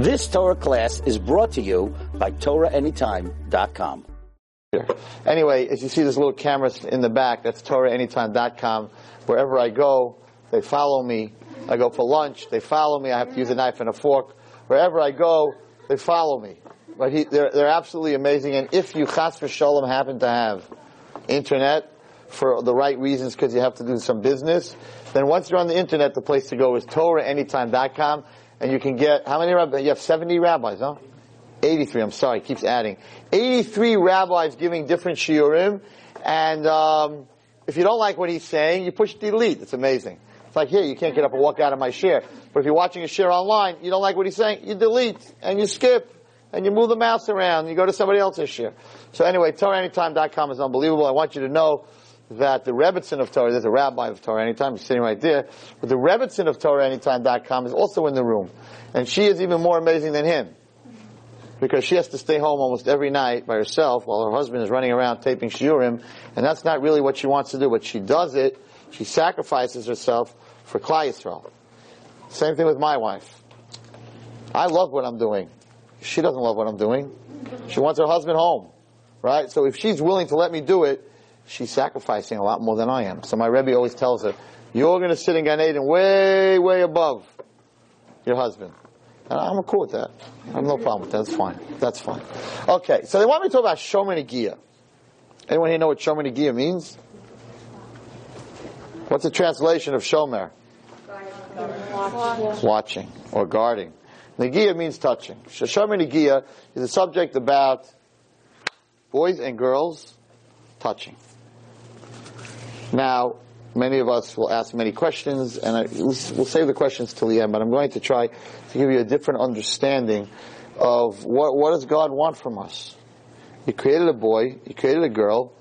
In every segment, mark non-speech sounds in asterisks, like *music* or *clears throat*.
This Torah class is brought to you by TorahAnytime.com. Anyway, as you see this little camera in the back, that's TorahAnytime.com. Wherever I go, they follow me. I go for lunch, they follow me. I have to use a knife and a fork. Wherever I go, they follow me. But he, they're, they're absolutely amazing. And if you, chas v'shalom, happen to have internet for the right reasons because you have to do some business, then once you're on the internet, the place to go is TorahAnytime.com. And you can get, how many rabbis? You have 70 rabbis, huh? 83, I'm sorry, keeps adding. 83 rabbis giving different shiurim. And um, if you don't like what he's saying, you push delete. It's amazing. It's like here, you can't get up and walk out of my shiur. But if you're watching a shiur online, you don't like what he's saying, you delete and you skip and you move the mouse around you go to somebody else's shiur. So anyway, TorahAnytime.com is unbelievable. I want you to know that the Rebbitzin of Torah, there's a rabbi of Torah Anytime, he's sitting right there, but the Rebbitzin of TorahAnytime.com is also in the room. And she is even more amazing than him. Because she has to stay home almost every night by herself while her husband is running around taping shiurim, and that's not really what she wants to do, but she does it, she sacrifices herself for Klal Yisrael. Same thing with my wife. I love what I'm doing. She doesn't love what I'm doing. She wants her husband home. Right? So if she's willing to let me do it, she's sacrificing a lot more than I am. So my Rebbe always tells her, you're going to sit in Gan Eden way, way above your husband. And I'm cool with that. I have no problem with that. That's fine. That's fine. Okay, so they want me to talk about Shomer Negiah. Anyone here know what Shomer Negiah means? What's the translation of Shomer? Watching or guarding. Negiah means touching. Shomer Negiah is a subject about boys and girls touching. Now, many of us will ask many questions, and I, we'll save the questions till the end, but I'm going to try to give you a different understanding of what, what does God want from us. He created a boy, He created a girl,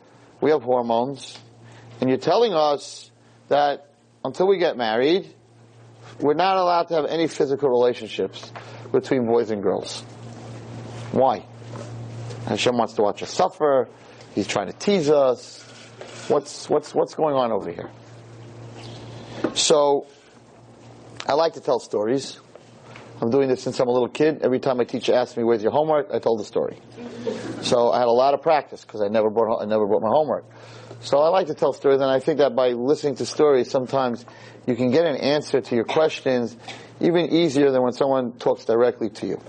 we have hormones, and you're telling us that until we get married, we're not allowed to have any physical relationships between boys and girls. Why? Hashem wants to watch us suffer, He's trying to tease us, What's, what's, what's going on over here? So, I like to tell stories. I'm doing this since I'm a little kid. Every time my teacher asked me, where's your homework? I told the story. So I had a lot of practice because I never brought, I never brought my homework. So I like to tell stories and I think that by listening to stories, sometimes you can get an answer to your questions even easier than when someone talks directly to you.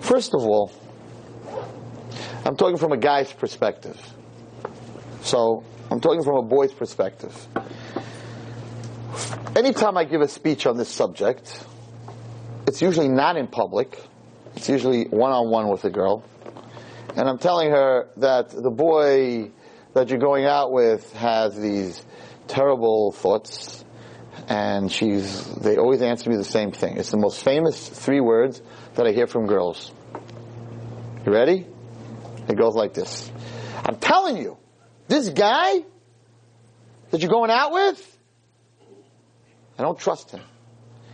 First of all, I'm talking from a guy's perspective. So I'm talking from a boy's perspective. Anytime I give a speech on this subject, it's usually not in public. It's usually one-on-one with a girl. And I'm telling her that the boy that you're going out with has these terrible thoughts and she's, they always answer me the same thing. It's the most famous three words that I hear from girls. You ready? It goes like this. I'm telling you, this guy that you're going out with, I don't trust him.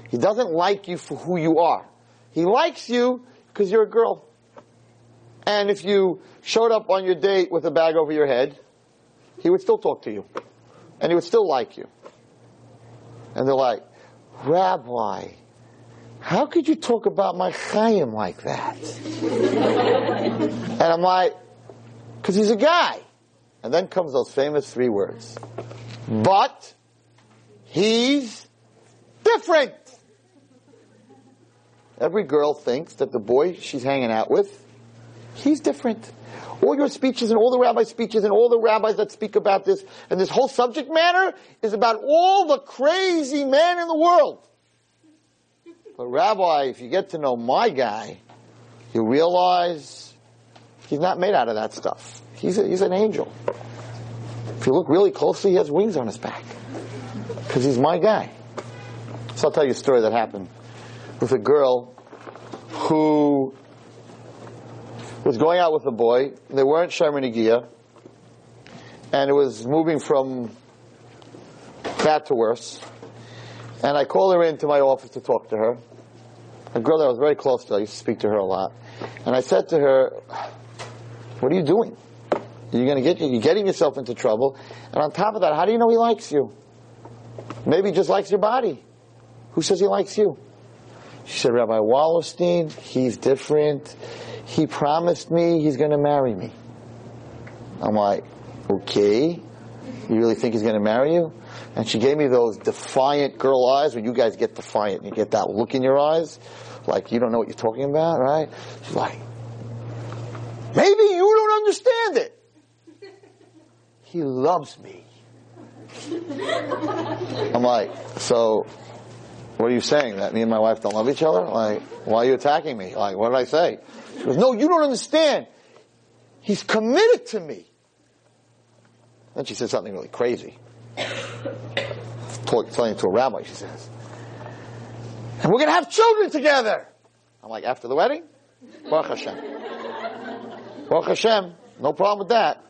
He doesn't like you for who you are. He likes you because you're a girl. And if you showed up on your date with a bag over your head, he would still talk to you. And he would still like you. And they're like, Rabbi, how could you talk about my Chaim like that? *laughs* and I'm like, because he's a guy. And then comes those famous three words. But he's different. Every girl thinks that the boy she's hanging out with, he's different. All your speeches and all the rabbi speeches and all the rabbis that speak about this and this whole subject matter is about all the crazy men in the world. But rabbi, if you get to know my guy, you realize he's not made out of that stuff. He's, a, he's an angel. If you look really closely, he has wings on his back. Because he's my guy. So I'll tell you a story that happened with a girl who was going out with a boy. They weren't Shomer Negiah. And it was moving from bad to worse. And I called her into my office to talk to her. A girl that I was very close to, I used to speak to her a lot. And I said to her, what are you doing? You're going to get you're getting yourself into trouble. And on top of that, how do you know he likes you? Maybe he just likes your body. Who says he likes you? She said, Rabbi Wallerstein, he's different. He promised me he's going to marry me. I'm like, okay. You really think he's going to marry you? And she gave me those defiant girl eyes when you guys get defiant. And you get that look in your eyes, like you don't know what you're talking about, right? She's like, maybe you don't understand it. He loves me. I'm like, so what are you saying? That me and my wife don't love each other? Like, why are you attacking me? Like, what did I say? She goes, no, you don't understand. He's committed to me. Then she said something really crazy. Telling it to a rabbi, she says. And we're going to have children together. I'm like, after the wedding? Baruch Hashem. Baruch Hashem. No problem with that.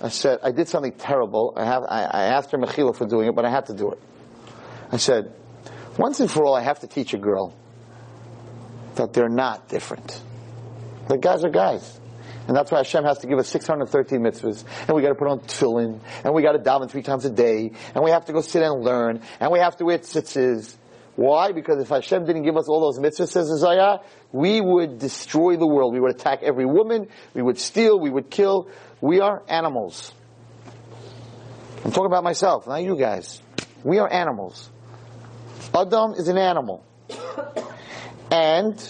I said, I did something terrible. I, have, I, I asked her Mechila for doing it, but I had to do it. I said, once and for all, I have to teach a girl that they're not different. The guys are guys. And that's why Hashem has to give us 613 mitzvahs. And we gotta put on tefillin. And we gotta daven three times a day. And we have to go sit and learn. And we have to wear tzitzis. Why? Because if Hashem didn't give us all those mitzvahs, says Isaiah, we would destroy the world. We would attack every woman. We would steal. We would kill. We are animals. I'm talking about myself, not you guys. We are animals. Adam is an animal. And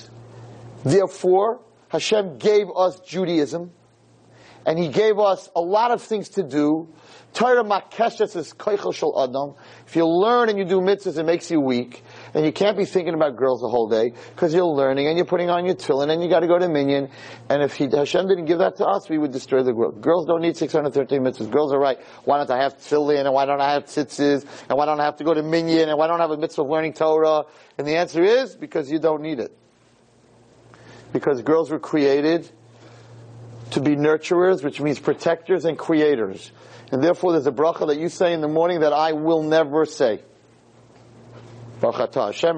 therefore, Hashem gave us Judaism, and He gave us a lot of things to do. Torah makeshes is adam. If you learn and you do mitzvahs, it makes you weak, and you can't be thinking about girls the whole day because you're learning and you're putting on your tefillin and you got to go to minyan. And if he, Hashem didn't give that to us, we would destroy the world. Girls don't need 613 mitzvahs. Girls are right. Why don't I have tefillin and why don't I have tzitzis and why don't I have to go to minyan and why don't I have a mitzvah of learning Torah? And the answer is because you don't need it because girls were created to be nurturers, which means protectors and creators. And therefore there's a bracha that you say in the morning that I will never say. Hashem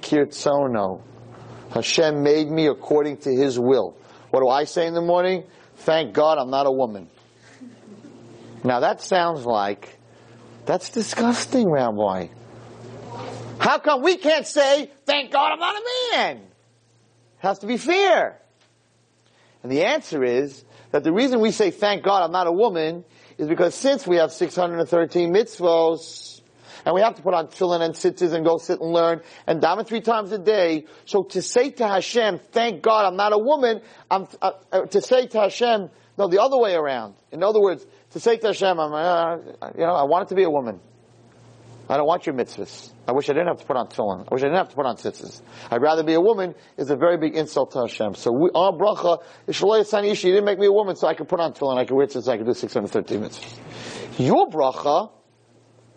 kirtzono. Hashem made me according to His will. What do I say in the morning? Thank God I'm not a woman. Now that sounds like, that's disgusting, Rabbi. How come we can't say, thank God I'm not a man? It has to be fair. And the answer is that the reason we say, thank God I'm not a woman, is because since we have 613 mitzvos, and we have to put on tefillin and tzitzis and go sit and learn and daven three times a day. So to say to Hashem, thank God I'm not a woman, I'm, uh, uh, to say to Hashem, no, the other way around. In other words, to say to Hashem, I'm, uh, you know, I want it to be a woman. I don't want your mitzvahs. I wish I didn't have to put on tefillin. I wish I didn't have to put on tzitzis. I'd rather be a woman is a very big insult to Hashem. So we, our bracha is shelo asani isha. You didn't make me a woman so I could put on tefillin. I could wear tzitzis. I could do 613 mitzvahs. Your bracha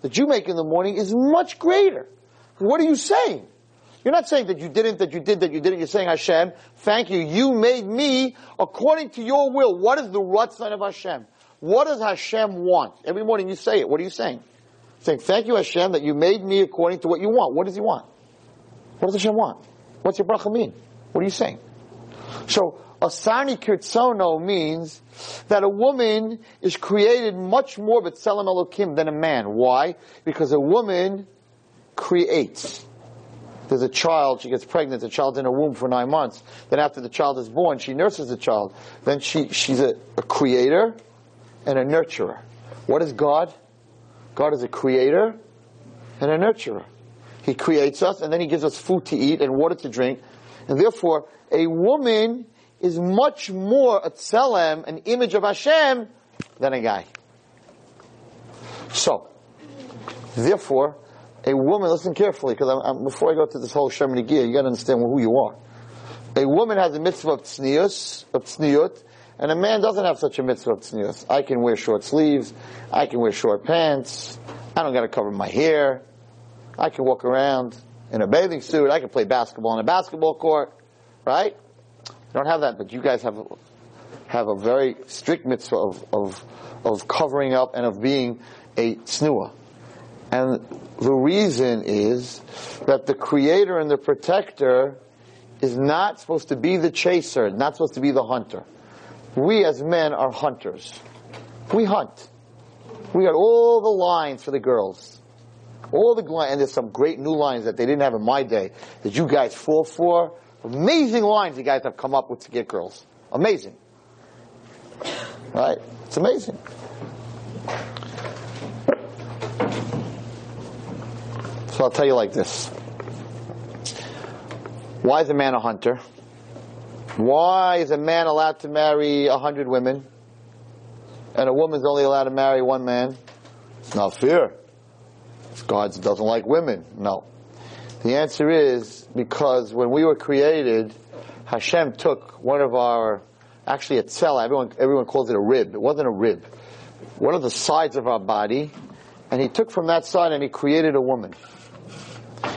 that you make in the morning is much greater. What are you saying? You're not saying that you didn't, that you did, that you didn't. You're saying Hashem, thank you. You made me according to your will. What is the ratzon of Hashem? What does Hashem want? Every morning you say it. What are you saying? saying, thank you Hashem that you made me according to what you want. What does he want? What does Hashem want? What's your bracha mean? What are you saying? So, Asani Kirtsono means that a woman is created much more B'Tselem Elokim than a man. Why? Because a woman creates. There's a child, she gets pregnant, the child's in her womb for nine months. Then after the child is born, she nurses the child. Then she, she's a, a creator and a nurturer. What is God? God is a creator and a nurturer. He creates us and then he gives us food to eat and water to drink. And therefore, a woman is much more a tselem, an image of Hashem, than a guy. So, therefore, a woman, listen carefully, because before I go to this whole Shomer Negiah, you gotta understand who you are. A woman has a mitzvah of tznius, of tzniut, and a man doesn't have such a mitzvah of tznius. I can wear short sleeves. I can wear short pants. I don't got to cover my hair. I can walk around in a bathing suit. I can play basketball on a basketball court. Right? Don't have that, but you guys have have a very strict mitzvah of of, of covering up and of being a tznuah. And the reason is that the creator and the protector is not supposed to be the chaser, not supposed to be the hunter. We as men are hunters. We hunt. We got all the lines for the girls. All the lines, and there's some great new lines that they didn't have in my day that you guys fall for. Amazing lines you guys have come up with to get girls. Amazing. Right? It's amazing. So I'll tell you like this. Why is a man a hunter? Why is a man allowed to marry a hundred women? And a woman's only allowed to marry one man? It's not fair. God doesn't like women. No. The answer is because when we were created, Hashem took one of our, actually a cell, everyone, everyone calls it a rib. It wasn't a rib. One of the sides of our body, and he took from that side and he created a woman.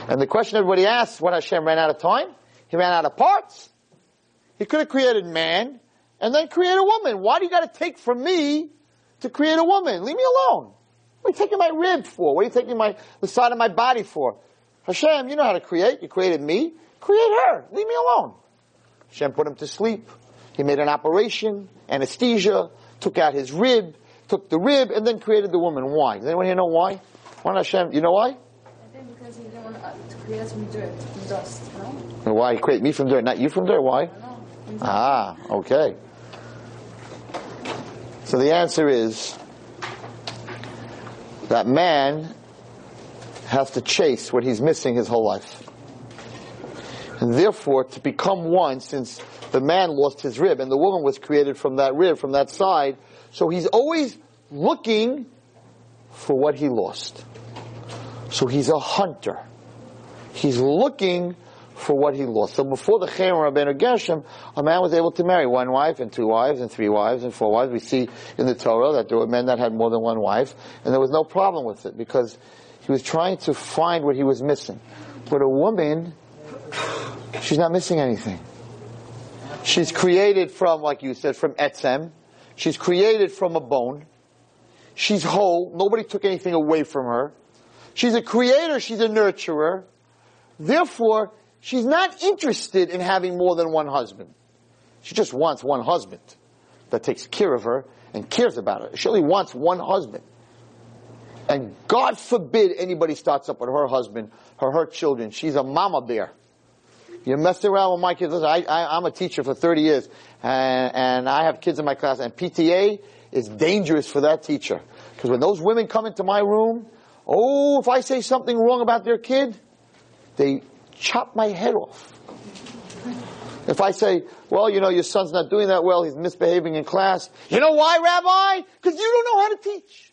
And the question everybody asks, what Hashem ran out of time? He ran out of parts. He could have created man and then create a woman. Why do you got to take from me to create a woman? Leave me alone. What are you taking my rib for? What are you taking my the side of my body for? Hashem, you know how to create. You created me. Create her. Leave me alone. Hashem put him to sleep. He made an operation, anesthesia, took out his rib, took the rib, and then created the woman. Why? Does anyone here know why? Why not Hashem? You know why? I think because he didn't want to create us from dirt, from dust, know? Why? He created me from dirt, not you from dirt. Why? I don't know. Ah, okay. So the answer is that man has to chase what he's missing his whole life. And therefore, to become one, since the man lost his rib and the woman was created from that rib, from that side, so he's always looking for what he lost. So he's a hunter. He's looking for what he lost. So before the Cherem Rabbeinu Gershom, a man was able to marry one wife and two wives and three wives and four wives. We see in the Torah that there were men that had more than one wife, and there was no problem with it because he was trying to find what he was missing. But a woman, she's not missing anything. She's created from, like you said, from etzem. She's created from a bone. She's whole. Nobody took anything away from her. She's a creator. She's a nurturer. Therefore, she's not interested in having more than one husband. She just wants one husband that takes care of her and cares about her. She only wants one husband. And God forbid anybody starts up with her husband or her children. She's a mama bear. You mess around with my kids. Listen, I, I, I'm a teacher for 30 years, and, and I have kids in my class, and PTA is dangerous for that teacher. Because when those women come into my room, oh, if I say something wrong about their kid, they chop my head off. If I say, well, you know, your son's not doing that well, he's misbehaving in class. You know why, Rabbi? Because you don't know how to teach.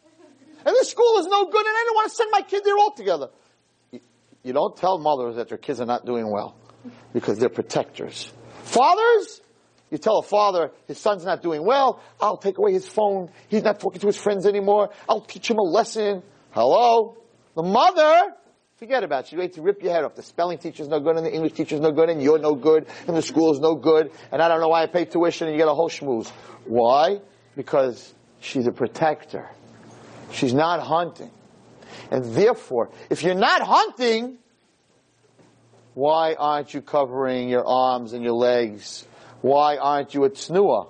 And this school is no good and I don't want to send my kid there altogether. You- don't tell mothers that their kids are not doing well because they're protectors. Fathers, you tell a father his son's not doing well, I'll take away his phone. He's not talking to his friends anymore. I'll teach him a lesson. Hello? The mother, forget about it. She's ready to rip your head off. The spelling teacher's no good and the English teacher's no good and you're no good and the school's no good and I don't know why I pay tuition and you get a whole schmooze. Why? Because she's a protector. She's not hunting. And therefore, if you're not hunting, why aren't you covering your arms and your legs? Why aren't you a tsnua?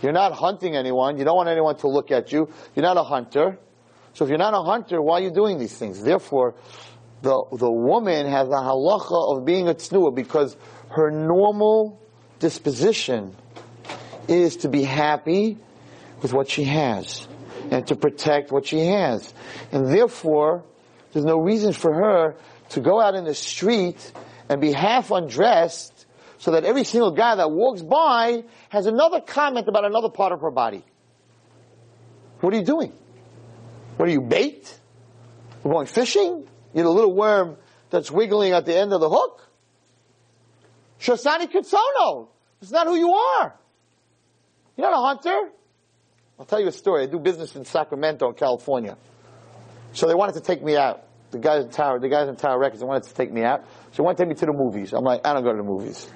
You're not hunting anyone. You don't want anyone to look at you. You're not a hunter. So if you're not a hunter, why are you doing these things? Therefore, the, the woman has a halacha of being a tsnua because her normal disposition is to be happy with what she has and to protect what she has. And therefore, there's no reason for her to go out in the street and be half undressed so that every single guy that walks by has another comment about another part of her body. What are you doing? What are you, bait? We're going fishing? You're the little worm that's wiggling at the end of the hook? She'asani Kirtsono. It's not who you are. You're not a hunter. I'll tell you a story. I do business in Sacramento, California. So they wanted to take me out. The guys in Tower, the guys in Tower Records, they wanted to take me out. So they wanted to take me to the movies. I'm like, I don't go to the movies.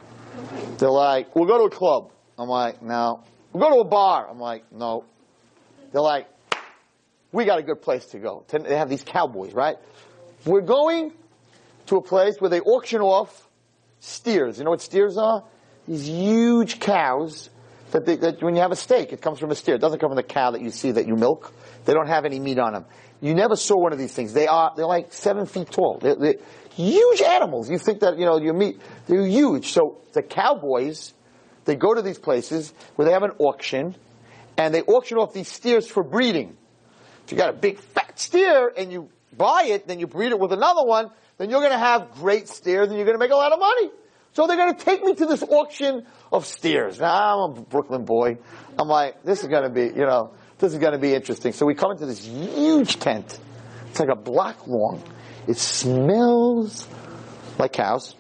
They're like, we'll go to a club. I'm like, no. We'll go to a bar. I'm like, no. They're like, we got a good place to go. They have these cowboys, right? We're going to a place where they auction off steers. You know what steers are? These huge cows That, that when you have a steak, it comes from a steer. It doesn't come from the cow that you see that you milk. They don't have any meat on them. You never saw one of these things. They are, they're like seven feet tall. They're, they're huge animals. You think that, you know, your meat, they're huge. So the cowboys, they go to these places where they have an auction, and they auction off these steers for breeding. If you got a big fat steer and you buy it, then you breed it with another one, then you're going to have great steers and you're going to make a lot of money. So they're going to take me to this auction of steers. Now I'm a Brooklyn boy. I'm like, this is going to be, you know, this is going to be interesting. So we come into this huge tent. It's like a block long. It smells like cows.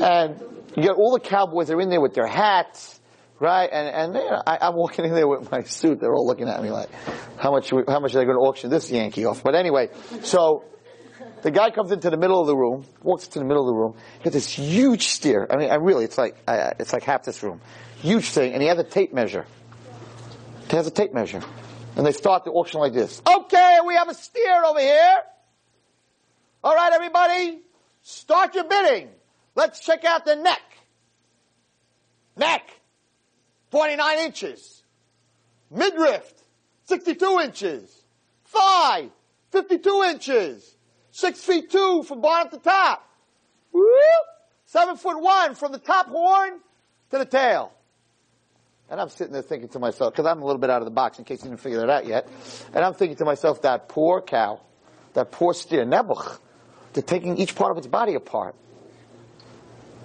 And you get all the cowboys, they're in there with their hats, right? And, and they, I, I'm walking in there with my suit. They're all looking at me like, how much, how much are they going to auction this Yankee off? But anyway, so the guy comes into the middle of the room, walks into the middle of the room, got this huge steer. I mean, I really, it's like, it's like half this room. Huge thing, and he has a tape measure. He has a tape measure. And they start the auction like this. Okay, we have a steer over here. All right, everybody, start your bidding. Let's check out the neck. Neck, 49 inches. Midriff, 62 inches. Thigh, 52 inches. Six feet two from bottom to top. Seven foot one from the top horn to the tail. And I'm sitting there thinking to myself, because I'm a little bit out of the box in case you didn't figure that out yet. And I'm thinking to myself, that poor cow, that poor steer, Nebuch, they're taking each part of its body apart.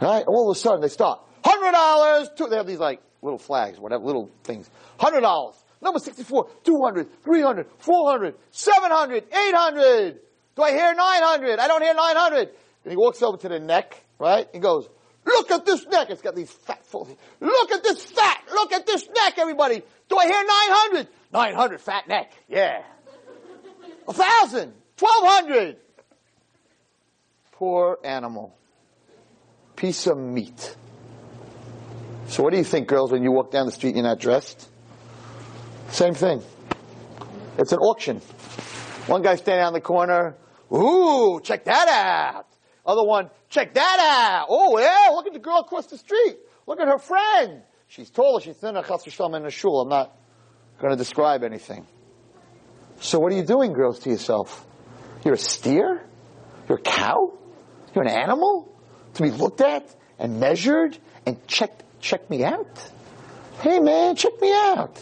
All of a sudden they stop. Hundred dollars. They have these like little flags, whatever, little things. Hundred dollars. Number 64, 200, 300, 400, 700, 800. Do I hear 900? I don't hear 900. And he walks over to the neck, right? He goes, look at this neck. It's got these fat full. Look at this fat. Look at this neck, everybody. Do I hear 900? 900 fat neck. Yeah. A thousand. Twelve hundred. Poor animal. Piece of meat. So what do you think, girls, when you walk down the street and you're not dressed? Same thing. It's an auction. One guy standing on the corner, Ooh, check that out. Other one, check that out. Oh yeah, look at the girl across the street. Look at her friend. She's taller, she's thinner, chas in a shul. I'm not going to describe anything. So what are you doing, girls, to yourself? You're a steer? You're a cow? You're an animal? To be looked at and measured and checked, check me out? Hey man, check me out.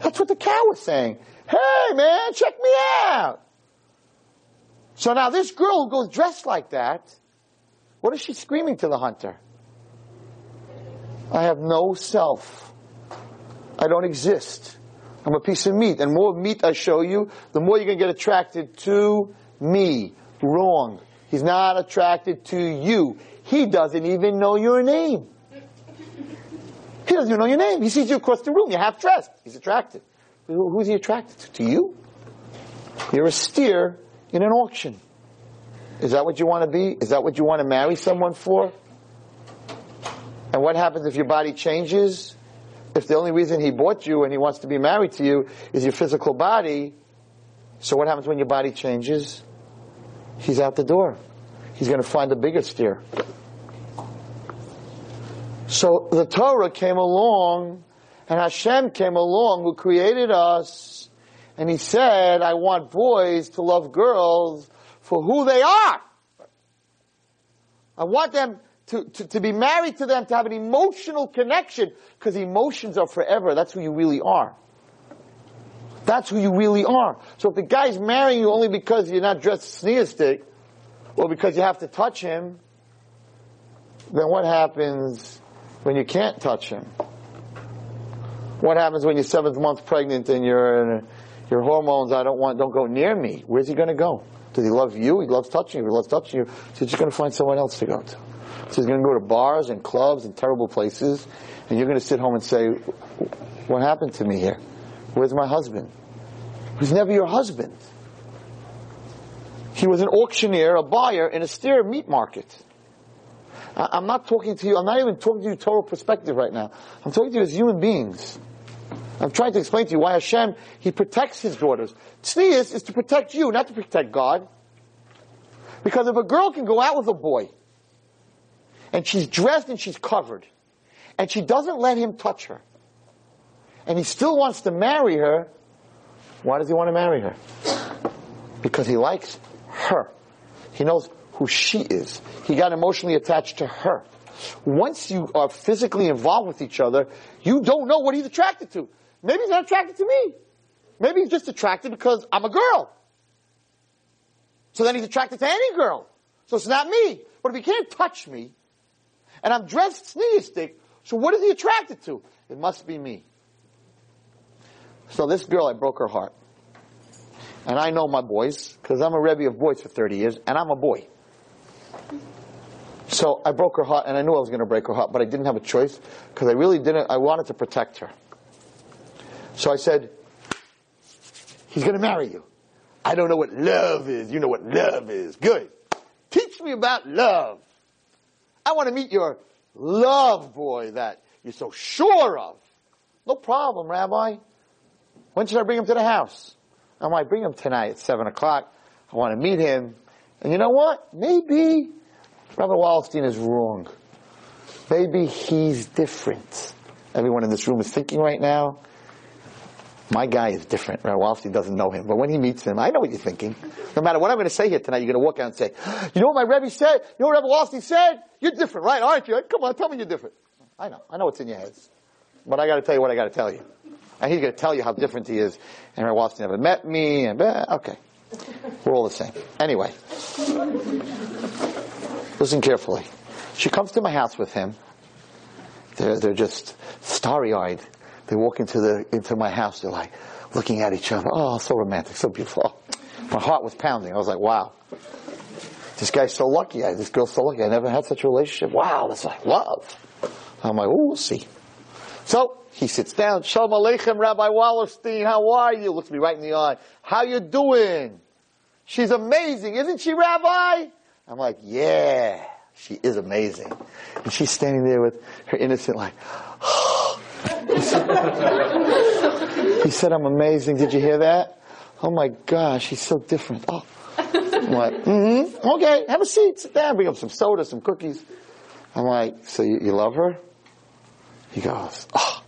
That's what the cow was saying. Hey man, check me out. So now this girl who goes dressed like that, what is she screaming to the hunter? I have no self. I don't exist. I'm a piece of meat. And more meat I show you, the more you're going to get attracted to me. Wrong. He's not attracted to you. He doesn't even know your name. He doesn't even know your name. He sees you across the room. You're half dressed. He's attracted. Who's he attracted to? To you? You're a steer in an auction. Is that what you want to be? Is that what you want to marry someone for? And what happens if your body changes? If the only reason he bought you and he wants to be married to you is your physical body, so what happens when your body changes? He's out the door. He's going to find a bigger steer. So the Torah came along and Hashem came along who created us and he said, I want boys to love girls for who they are. I want them to, to, to be married to them, to have an emotional connection, because emotions are forever. That's who you really are. That's who you really are. So if the guy's marrying you only because you're not dressed tzniusdik, or because you have to touch him, then what happens when you can't touch him? What happens when you're seventh month pregnant and you're in a, your hormones, I don't want, don't go near me. Where's he going to go? Does he love you? He loves touching you. He loves touching you. So he's just going to find someone else to go to. So he's going to go to bars and clubs and terrible places, and you're going to sit home and say, "What happened to me here? Where's my husband?" He's never your husband. He was an auctioneer, a buyer in a steer meat market. I'm not talking to you. I'm not even talking to you total perspective right now. I'm talking to you as human beings. I'm trying to explain to you why Hashem, He protects His daughters. Tznius is to protect you, not to protect God. Because if a girl can go out with a boy, and she's dressed and she's covered, and she doesn't let him touch her, and he still wants to marry her, why does he want to marry her? Because he likes her. He knows who she is. He got emotionally attached to her. Once you are physically involved with each other, you don't know what he's attracted to. Maybe he's not attracted to me. Maybe he's just attracted because I'm a girl. So then he's attracted to any girl. So it's not me. But if he can't touch me, and I'm dressed tzniusdik, so what is he attracted to? It must be me. So this girl, I broke her heart. And I know my boys, because I'm a Rebbe of boys for 30 years, and I'm a boy. So I broke her heart, and I knew I was going to break her heart, but I didn't have a choice, because I really didn't, I wanted to protect her. So I said, he's going to marry you. I don't know what love is. You know what love is. Good. Teach me about love. I want to meet your love boy that you're so sure of. No problem, Rabbi. When should I bring him to the house? I might bring him tonight at 7 o'clock. I want to meet him. And you know what? Maybe Rabbi Wallerstein is wrong. Maybe he's different. Everyone in this room is thinking right now, my guy is different. Rabbi Wallerstein doesn't know him. But when he meets him, I know what you're thinking. No matter what I'm going to say here tonight, you're going to walk out and say, you know what my Rebbe said? You know what Rabbi Wallerstein said? You're different, right? Aren't you? Come on, tell me you're different. I know. I know what's in your heads. But I got to tell you what I got to tell you. And he's going to tell you how different he is. And Rabbi Wallerstein never met me. And uh, okay. We're all the same. Anyway. Listen carefully. She comes to my house with him. They're, they're just starry-eyed. They walk into the, into my house. They're like looking at each other. Oh, so romantic, so beautiful. My heart was pounding. I was like, wow. This guy's so lucky. This girl's so lucky. I never had such a relationship. Wow, that's like love. I'm like, oh, we'll see. So, he sits down. Shalom Aleichem, Rabbi Wallerstein. How are you? Looks me right in the eye. How you doing? She's amazing, isn't she, Rabbi? I'm like, yeah, she is amazing. And she's standing there with her innocent like, he, said, I'm amazing. Did you hear that? Oh my gosh, he's so different. Oh. I'm like, mm-hmm, okay, have a seat, sit down, bring up some soda, some cookies. I'm like, so you, you love her? He goes, oh,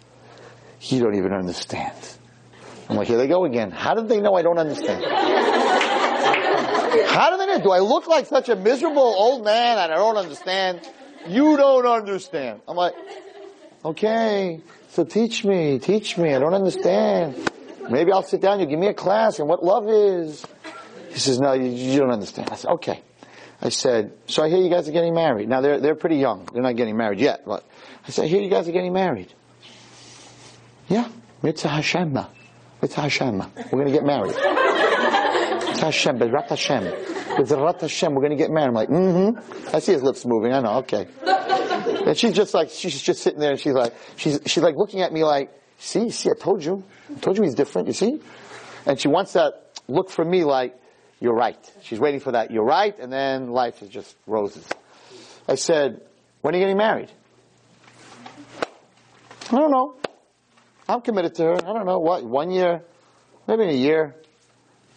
you don't even understand. I'm like, here they go again. How did they know I don't understand? How do they know? Do I look like such a miserable old man and I don't understand? You don't understand. I'm like, okay, so teach me, teach me. I don't understand. Maybe I'll sit down, you give me a class on what love is. He says, no, you, you don't understand. I said, okay. I said, so I hear you guys are getting married. Now they're, they're pretty young. They're not getting married yet, but I said, I hear you guys are getting married. Yeah. Mitzvah Hashem. Mitzvah Hashem. We're going to get married. *laughs* Hashem. Bezrat Hashem. Bezrat Hashem. We're going to get married. I'm like, mm-hmm. I see his lips moving. I know. Okay. And she's just like, she's just sitting there and she's like, she's, she's like looking at me like, see, see, I told you. I told you he's different, you see? And she wants that look from me like, you're right. She's waiting for that, you're right, and then life is just roses. I said, when are you getting married? I don't know. I'm committed to her. I don't know what, one year, maybe in a year.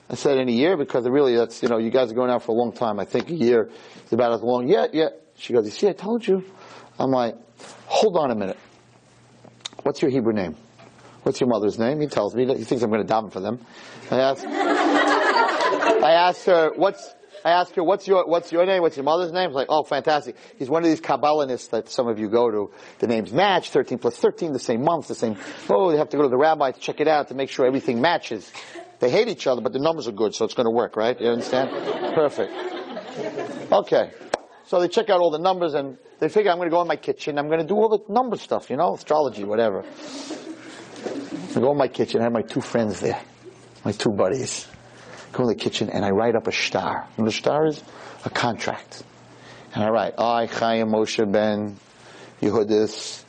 I said in a year because really that's, you know, you guys are going out for a long time. I think a year is about as long. Yeah, yeah. She goes, you see, I told you. I'm like, hold on a minute. What's your Hebrew name? What's your mother's name? He tells me. That he thinks I'm going to daven for them. I ask, I asked her, what's, I asked her, what's your, what's your name? What's your mother's name? She's like, oh, fantastic. He's one of these Kabbalists that some of you go to. The names match, 13 plus 13, the same month, the same, oh, they have to go to the rabbi to check it out to make sure everything matches. They hate each other, but the numbers are good, so it's going to work, right? You understand? Perfect. Okay. So they check out all the numbers and they figure I'm going to go in my kitchen. I'm going to do all the number stuff, you know, astrology, whatever. I go in my kitchen. I have my two friends there, my two buddies. Go in the kitchen and I write up a star. And the star is a contract. And I write, I, Chaim Moshe Ben Yehudis,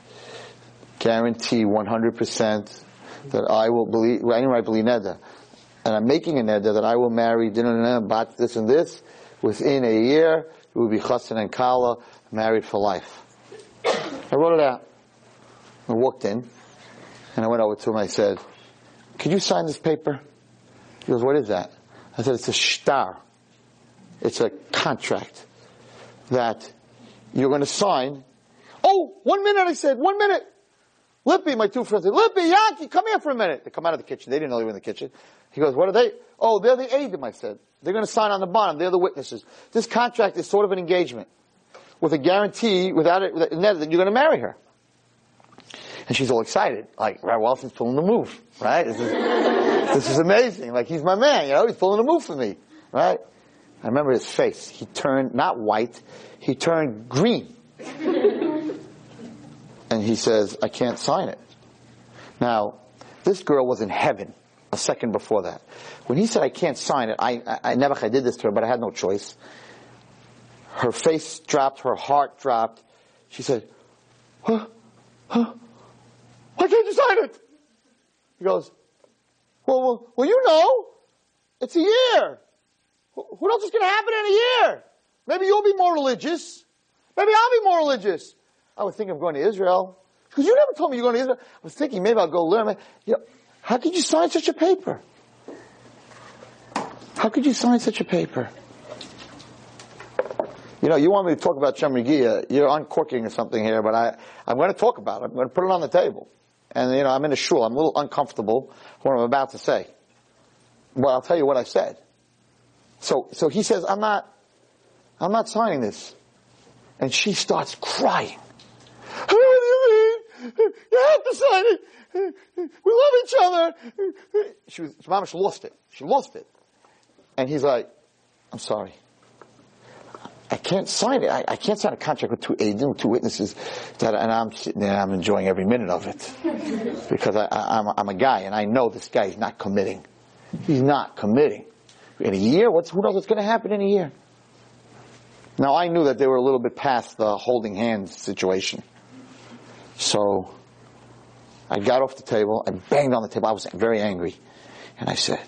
guarantee 100% that I will believe, I didn't write bli neder. And I'm making a neder that I will marry, this and this, within a year, It will be Chassan and Kala, married for life. I wrote it out. I walked in, and I went over to him. I said, "Could you sign this paper?" He goes, "What is that?" I said, "It's a shtar. It's a contract that you're going to sign." Oh, one minute! I said, "One minute." Lippy, my two friends, say, Lippy, Yankee, come here for a minute. They come out of the kitchen. They didn't know they were in the kitchen. He goes, what are they? Oh, they're the eidim, I said. They're going to sign on the bottom. They're the witnesses. This contract is sort of an engagement with a guarantee without it, that you're going to marry her. And she's all excited. Like, right, Walton's pulling the move, right? This is, *laughs* this is amazing. Like, he's my man, you know, he's pulling the move for me, right? I remember his face. He turned, not white, he turned green. and he says, I can't sign it. Now, this girl was in heaven a second before that. When he said, I can't sign it, I, I, I never I did this to her, but I had no choice. Her face dropped, her heart dropped. She said, huh? Huh? Why can't you sign it? He goes, well, well, well you know, it's a year. What else is going to happen in a year? Maybe you'll be more religious. Maybe I'll be more religious. I was thinking of going to Israel. Because you never told me you're going to Israel. I was thinking maybe I'll go learn. You know, how could you sign such a paper? How could you sign such a paper? You know, you want me to talk about Shomer Negiah, uh, you're uncorking or something here, but I, I'm going to talk about it. I'm going to put it on the table. And, you know, I'm in a shul. I'm a little uncomfortable what I'm about to say. Well, I'll tell you what I said. So, so he says, I'm not, I'm not signing this. And she starts crying. You have to sign it. We love each other. She was, mama, she lost it. She lost it. And he's like, I'm sorry. I can't sign it. I, I can't sign a contract with two agents, two witnesses, that, and I'm sitting there, I'm enjoying every minute of it. Because I, I, I'm, I'm a guy, and I know this guy is not committing. He's not committing. In a year, what's, who knows what's going to happen in a year? Now I knew that they were a little bit past the holding hands situation. So, I got off the table, I banged on the table, I was very angry, and I said,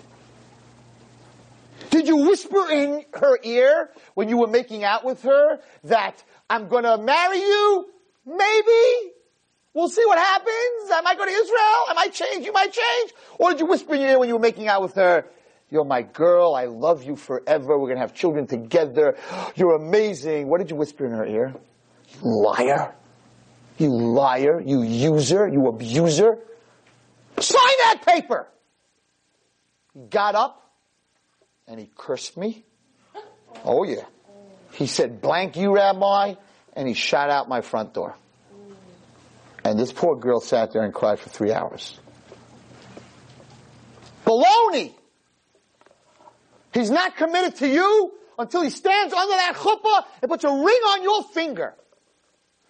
did you whisper in her ear when you were making out with her that I'm gonna marry you? Maybe? We'll see what happens. I might go to Israel. I might change. You might change. Or did you whisper in your ear when you were making out with her? You're my girl. I love you forever. We're going to have children together. You're amazing. What did you whisper in her ear? Liar. You liar. You user. You abuser. Sign that paper. He got up and he cursed me. Oh yeah. He said, blank you, Rabbi, and he shot out my front door. And this poor girl sat there and cried for three hours. Baloney! He's not committed to you until he stands under that chuppah and puts a ring on your finger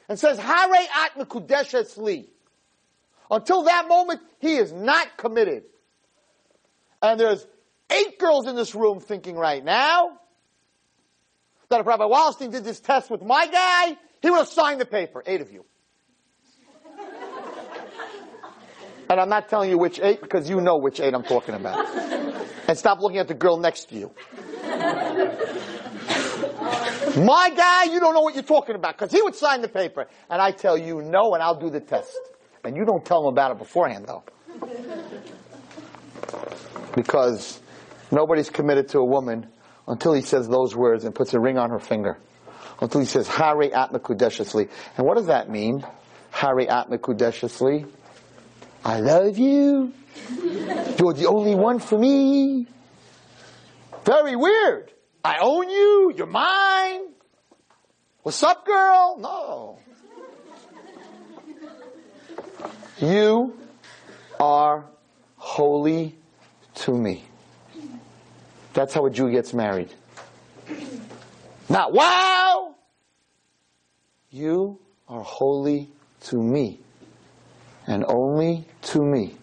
and says, Harei at mekudeshes li. Until that moment, he is not committed. And there's eight girls in this room thinking right now that if Rabbi Wallerstein did this test with my guy, he would have signed the paper. Eight of you. *laughs* and I'm not telling you which eight because you know which eight I'm talking about and stop looking at the girl next to you. My guy, you don't know what you're talking about because he would sign the paper. And I tell you no, and I'll do the test. And you don't tell him about it beforehand, though. Because nobody's committed to a woman until he says those words and puts a ring on her finger. Until he says, Harei at And what does that mean? Harei at I love you. You're the only one for me. Very weird. I own you. You're mine. What's up, girl? No. You are holy to me. That's how a Jew gets married. Not wow! You are holy to me. And only to me.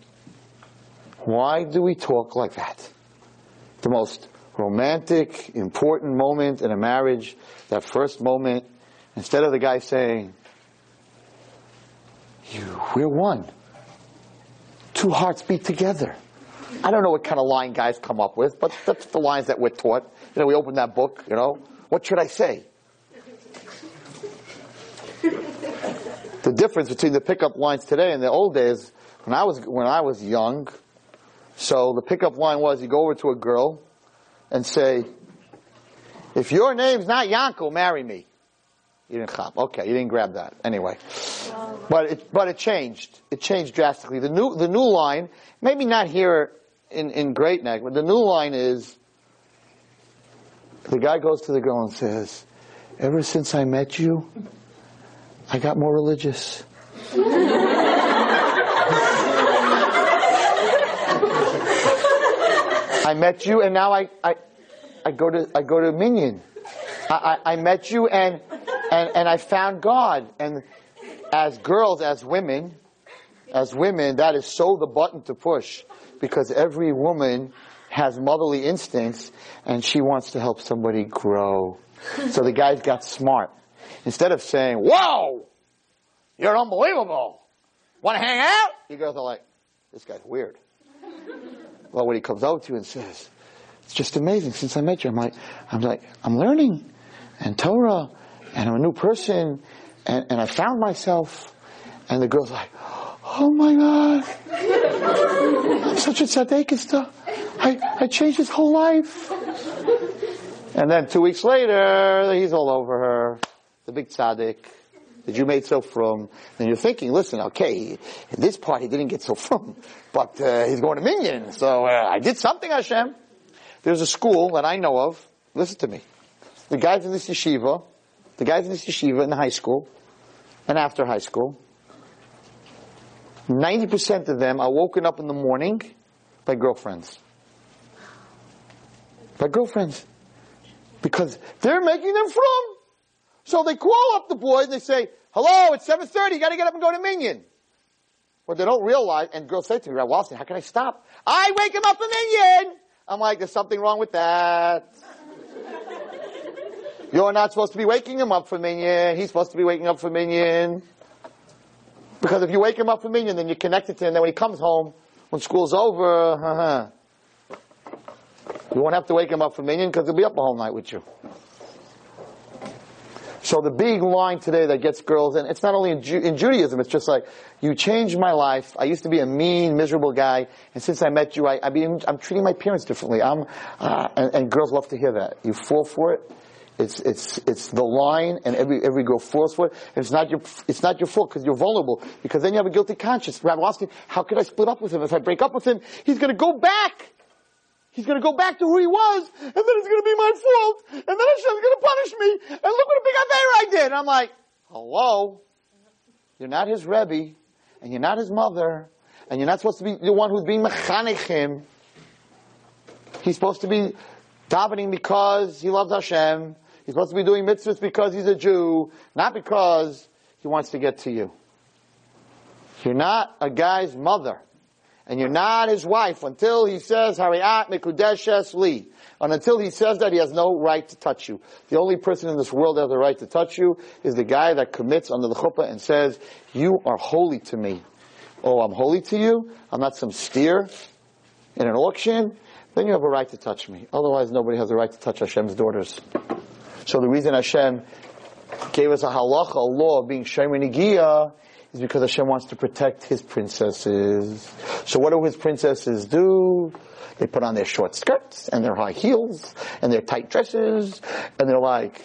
Why do we talk like that? The most romantic, important moment in a marriage, that first moment, instead of the guy saying, you, we're one. Two hearts beat together. I don't know what kind of line guys come up with, but that's the lines that we're taught. You know, we open that book, you know, what should I say? the difference between the pickup lines today and the old days, when I was, when I was young, so the pickup line was you go over to a girl and say, if your name's not Yanko, marry me. You didn't chop. Okay, you didn't grab that. Anyway. But it, but it changed. It changed drastically. The new, the new line, maybe not here in, in Great Neck, but the new line is, the guy goes to the girl and says, ever since I met you, I got more religious. *laughs* I met you and now I, I, I go to, I go to Minyan. I, I, I met you and, and, and I found God. And as girls, as women, as women, that is so the button to push because every woman has motherly instincts and she wants to help somebody grow. *laughs* So the guys got smart. Instead of saying, whoa, you're unbelievable. Want to hang out? You girls are like, this guy's weird. Well, when he comes over to you and says, it's just amazing since I met you, I'm like, I'm like, I'm learning and Torah and I'm a new person and, and I found myself. And the girl's like, oh my God, I'm such a tzaddik I, I changed his whole life. And then two weeks later, he's all over her, the big tzaddik that you made so frum. And you're thinking, listen, okay, in this part he didn't get so frum, but uh, he's going to Minyan, so uh, I did something, Hashem. There's a school that I know of. Listen to me. The guys in this yeshiva, the guys in this yeshiva in high school, and after high school, 90% of them are woken up in the morning by girlfriends. By girlfriends. Because they're making them frum. So they call up the boys and they say, hello, it's 7.30, you gotta get up and go to Minyan. What they don't realize, and girls say to me, Rav how can I stop? I wake him up for Minyan! I'm like, there's something wrong with that. *laughs* You're not supposed to be waking him up for Minyan. He's supposed to be waking up for Minyan. Because if you wake him up for Minyan, then you're connected to him. Then when he comes home, when school's over, uh-huh, you won't have to wake him up for Minyan because he'll be up whole night with you. So the big line today that gets girls, and it's not only in, Ju- in, Judaism, it's just like, you changed my life. I used to be a mean, miserable guy, and since I met you, I, I I'm treating my parents differently. I'm, uh, and, and girls love to hear that. You fall for it. It's, it's, it's the line, and every, every girl falls for it. And it's not your, it's not your fault because you're vulnerable. Because then you have a guilty conscience. Rabbi asking, how could I split up with him? If I break up with him, he's gonna go back. He's gonna go back to who he was, and then it's gonna be my fault, and then Hashem's gonna punish me, and look what a big aveira I did. And I'm like, hello? You're not his Rebbe, and you're not his mother, and you're not supposed to be the one who's being mechanech him. He's supposed to be davening because he loves Hashem. He's supposed to be doing mitzvahs because he's a Jew, not because he wants to get to you. You're not a guy's mother and you're not his wife until he says, Harei at Mikudeshes Li. And until he says that, he has no right to touch you. The only person in this world that has the right to touch you is the guy that commits under the chuppah and says, you are holy to me. Oh, I'm holy to you? I'm not some steer in an auction? Then you have a right to touch me. Otherwise, nobody has a right to touch Hashem's daughters. So the reason Hashem gave us a halacha, a law of being Shemin is because Hashem wants to protect his princesses. So what do his princesses do? They put on their short skirts and their high heels and their tight dresses and they're like,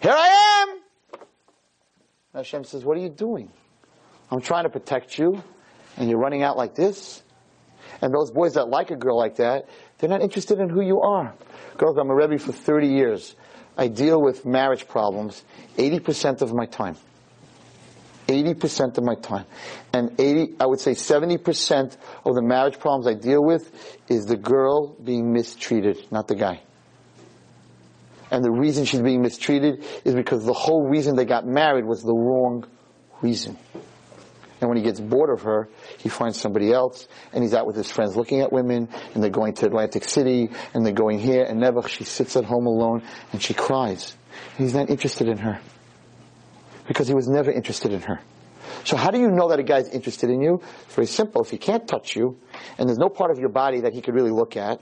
here I am! And Hashem says, what are you doing? I'm trying to protect you and you're running out like this? And those boys that like a girl like that, they're not interested in who you are. Girls, I'm a Rebbe for 30 years. I deal with marriage problems 80% of my time. 80% of my time. And 80, I would say 70% of the marriage problems I deal with is the girl being mistreated, not the guy. And the reason she's being mistreated is because the whole reason they got married was the wrong reason. And when he gets bored of her, he finds somebody else, and he's out with his friends looking at women, and they're going to Atlantic City, and they're going here, and never she sits at home alone, and she cries. He's not interested in her because he was never interested in her. So how do you know that a guy's interested in you? It's very simple. If he can't touch you, and there's no part of your body that he could really look at,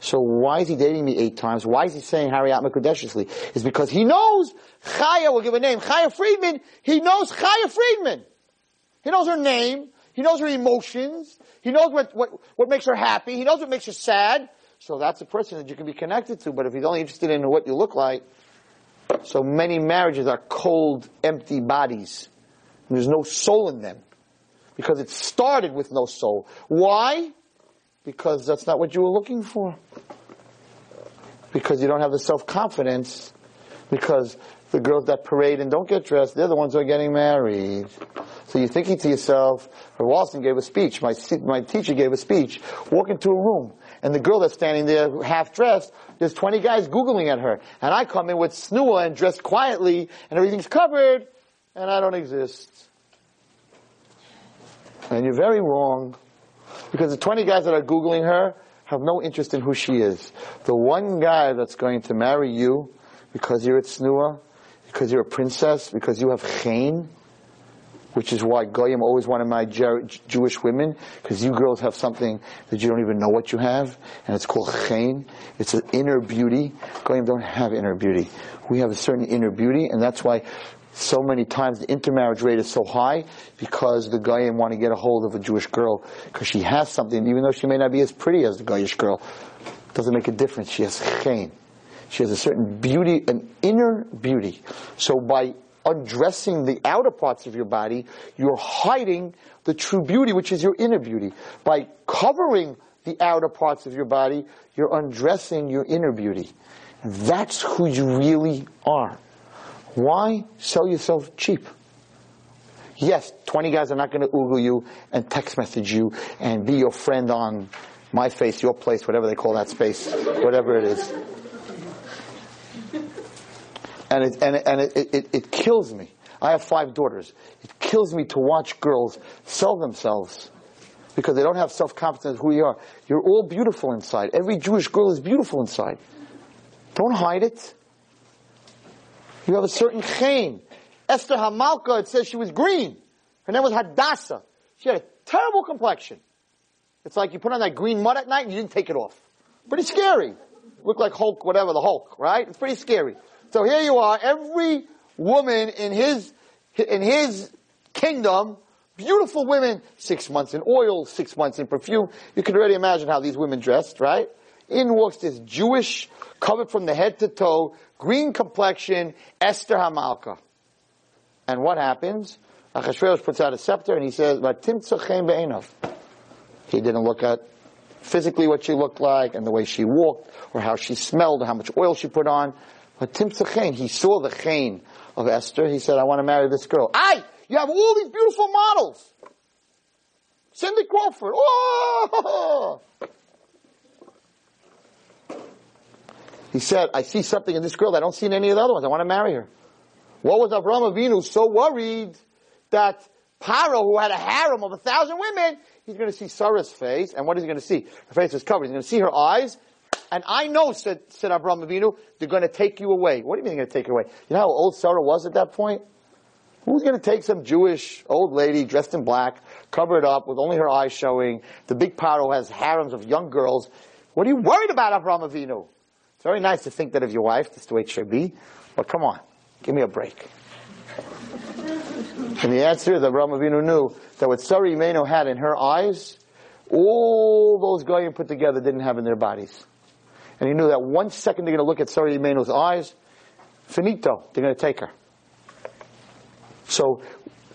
so why is he dating me eight times? Why is he saying Harei at Mekudeshesly? Is because he knows Chaya, we'll give a name, Chaya Friedman, he knows Chaya Friedman. He knows her name, he knows her emotions, he knows what, what, what makes her happy, he knows what makes her sad. So that's a person that you can be connected to, but if he's only interested in what you look like, So many marriages are cold, empty bodies. There's no soul in them. Because it started with no soul. Why? Because that's not what you were looking for. Because you don't have the self-confidence. Because the girls that parade and don't get dressed, they're the ones who are getting married. So you're thinking to yourself, Walton gave a speech, my, my teacher gave a speech, walk into a room, and the girl that's standing there half dressed, there's 20 guys Googling at her. And I come in with tznua and dressed quietly, and everything's covered, and I don't exist. And you're very wrong. Because the 20 guys that are Googling her have no interest in who she is. The one guy that's going to marry you because you're at tznua, because you're a princess, because you have chen, which is why Goyim always wanted my Jewish women, because you girls have something that you don't even know what you have, and it's called chen. It's an inner beauty. Goyim don't have inner beauty. We have a certain inner beauty, and that's why so many times the intermarriage rate is so high, because the Goyim want to get a hold of a Jewish girl, because she has something, even though she may not be as pretty as the Goyish girl. Doesn't make a difference. She has chen. She has a certain beauty, an inner beauty. So by undressing the outer parts of your body, you're hiding the true beauty, which is your inner beauty. By covering the outer parts of your body, you're undressing your inner beauty. And that's who you really are. Why sell yourself cheap? Yes, 20 guys are not going to Google you and text message you and be your friend on my face, your place, whatever they call that space, whatever it is and it, and, and it, it, it kills me. I have five daughters. It kills me to watch girls sell themselves because they don't have self-confidence who you are. You're all beautiful inside. Every Jewish girl is beautiful inside. Don't hide it. You have a certain chen. Esther Hamalka, it says she was green. Her name was Hadassah. She had a terrible complexion. It's like you put on that green mud at night and you didn't take it off. Pretty scary. Look like Hulk, whatever, the Hulk, right? It's pretty scary. So here you are, every woman in his, in his kingdom, beautiful women, six months in oil, six months in perfume. You can already imagine how these women dressed, right? In walks this Jewish, covered from the head to toe, green complexion, Esther Hamalka. And what happens? Achashverosh puts out a scepter and he says, He didn't look at physically what she looked like and the way she walked or how she smelled or how much oil she put on. But Timtzachain, he saw the chen of Esther. He said, I want to marry this girl. I, you have all these beautiful models. Cindy Crawford. Oh! He said, I see something in this girl that I don't see in any of the other ones. I want to marry her. What was Avraham Avinu so worried that Paro, who had a harem of a thousand women, he's going to see Sarah's face, and what is he going to see? Her face is covered. He's going to see her eyes, and I know, said, said Abraham Avinu, they're going to take you away. What do you mean they're going to take you away? You know how old Sarah was at that point? Who's going to take some Jewish old lady dressed in black, covered up with only her eyes showing? The big paro has harems of young girls. What are you worried about, Abraham Avinu? It's very nice to think that of your wife. That's the way it should be. But come on, give me a break. and the answer is Abraham Avinu knew that what Sarah Imenu had in her eyes, all those goyim put together didn't have in their bodies. And he knew that one second they're going to look at Sarah Imenu's eyes, finito, they're going to take her. So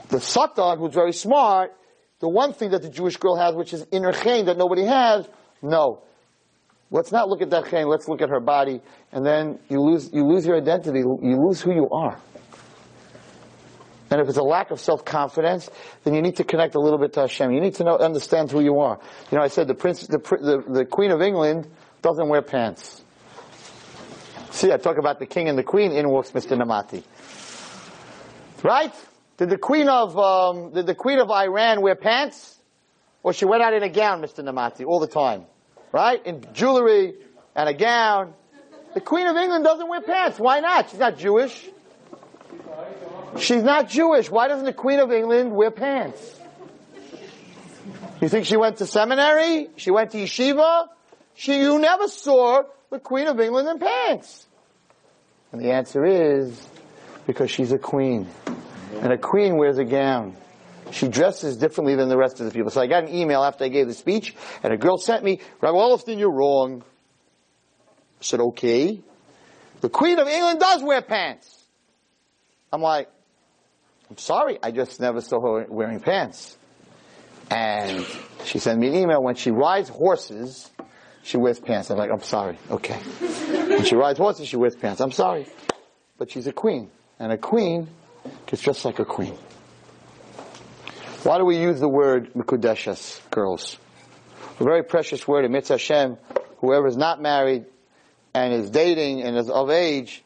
the Satan, who's very smart, the one thing that the Jewish girl has, which is inner chen that nobody has, no. Let's not look at that chen, let's look at her body, and then you lose, you lose your identity, you lose who you are. And if it's a lack of self-confidence, then you need to connect a little bit to Hashem. You need to know, understand who you are. You know, I said the prince, the, the, the Queen of England doesn't wear pants. See, I talk about the king and the queen, in walks Mr. Namati. Right? Did the queen of, um, did the queen of Iran wear pants? Or she went out in a gown, Mr. Namati, all the time. Right? In jewelry and a gown. The queen of England doesn't wear pants. Why not? She's not Jewish. She's not Jewish. Why doesn't the queen of England wear pants? You think she went to seminary? She went to yeshiva? She, you never saw the Queen of England in pants. And the answer is because she's a queen. And a queen wears a gown. She dresses differently than the rest of the people. So I got an email after I gave the speech, and a girl sent me, Rabbi Wallerstein, you're wrong. I said, okay. The Queen of England does wear pants. I'm like, I'm sorry, I just never saw her wearing pants. And she sent me an email when she rides horses, she wears pants. I'm like, I'm sorry, okay. When she rides horses, she wears pants. I'm sorry. But she's a queen. And a queen is just like a queen. Why do we use the word Mikudeshes, girls? A very precious word in Mitzvah Hashem. Whoever is not married and is dating and is of age,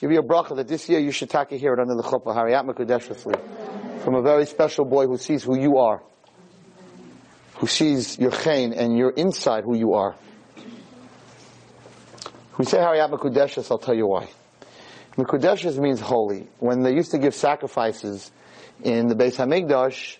give you a bracha that this year you should take hear it under the chuppah, Harei at Mikudeshes li. From a very special boy who sees who you are. Who sees your chen and you're inside who you are. We say Harei at Mikudeshes, I'll tell you why. Mikudeshes means holy. When they used to give sacrifices in the Beis Hamikdash,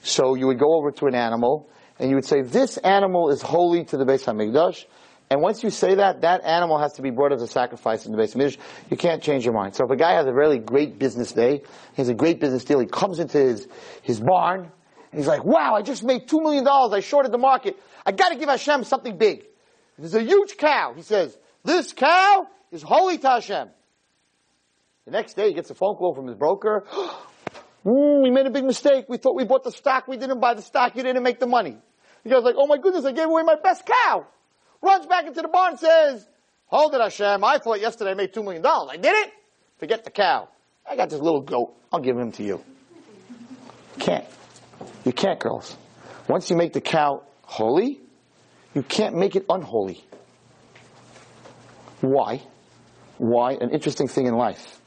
so you would go over to an animal and you would say, this animal is holy to the Beis Hamikdash. And once you say that, that animal has to be brought as a sacrifice in the Beis Hamikdash. You can't change your mind. So if a guy has a really great business day, he has a great business deal, he comes into his, his barn, and he's like, wow, I just made two million dollars, I shorted the market. I gotta give Hashem something big. There's a huge cow. He says, this cow is holy to Hashem. The next day he gets a phone call from his broker. *gasps* Mm, we made a big mistake. We thought we bought the stock. We didn't buy the stock. You didn't make the money. The guy's like, oh my goodness, I gave away my best cow. Runs back into the barn and says, hold it Hashem. I thought yesterday I made two million dollars. I did it. Forget the cow. I got this little goat. I'll give him to you. Can't. You can't, girls. Once you make the cow holy, you can't make it unholy. Why? Why? An interesting thing in life.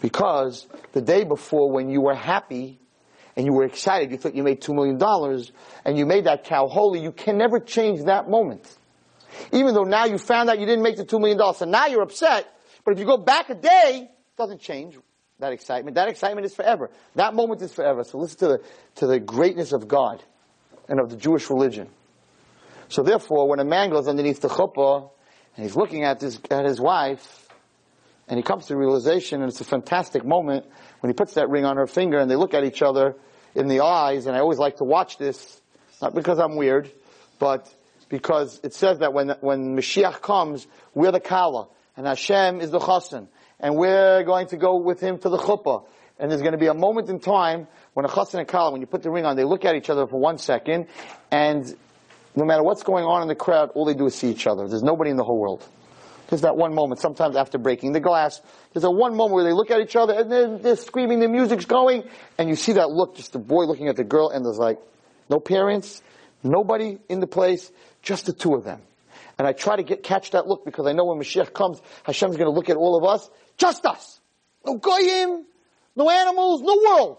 Because the day before when you were happy and you were excited, you thought you made two million dollars and you made that cow holy, you can never change that moment. Even though now you found out you didn't make the two million dollars, so now you're upset. But if you go back a day, it doesn't change that excitement. That excitement is forever. That moment is forever. So listen to the, to the greatness of God and of the Jewish religion. So therefore, when a man goes underneath the chuppah and he's looking at his, at his wife, and he comes to realization, and it's a fantastic moment when he puts that ring on her finger and they look at each other in the eyes, and I always like to watch this, not because I'm weird, but because it says that when, when Mashiach comes, we're the Kala, and Hashem is the Chassan, and we're going to go with him to the Chuppah, and there's going to be a moment in time when a Chassan and Kala, when you put the ring on, they look at each other for one second, and no matter what's going on in the crowd, all they do is see each other. There's nobody in the whole world. There's that one moment, sometimes after breaking the glass, there's a one moment where they look at each other and they're, they're screaming, the music's going, and you see that look, just the boy looking at the girl, and there's like, no parents, nobody in the place, just the two of them. And I try to get, catch that look because I know when Mashiach comes, Hashem's gonna look at all of us, just us. No goyim, no animals, no world.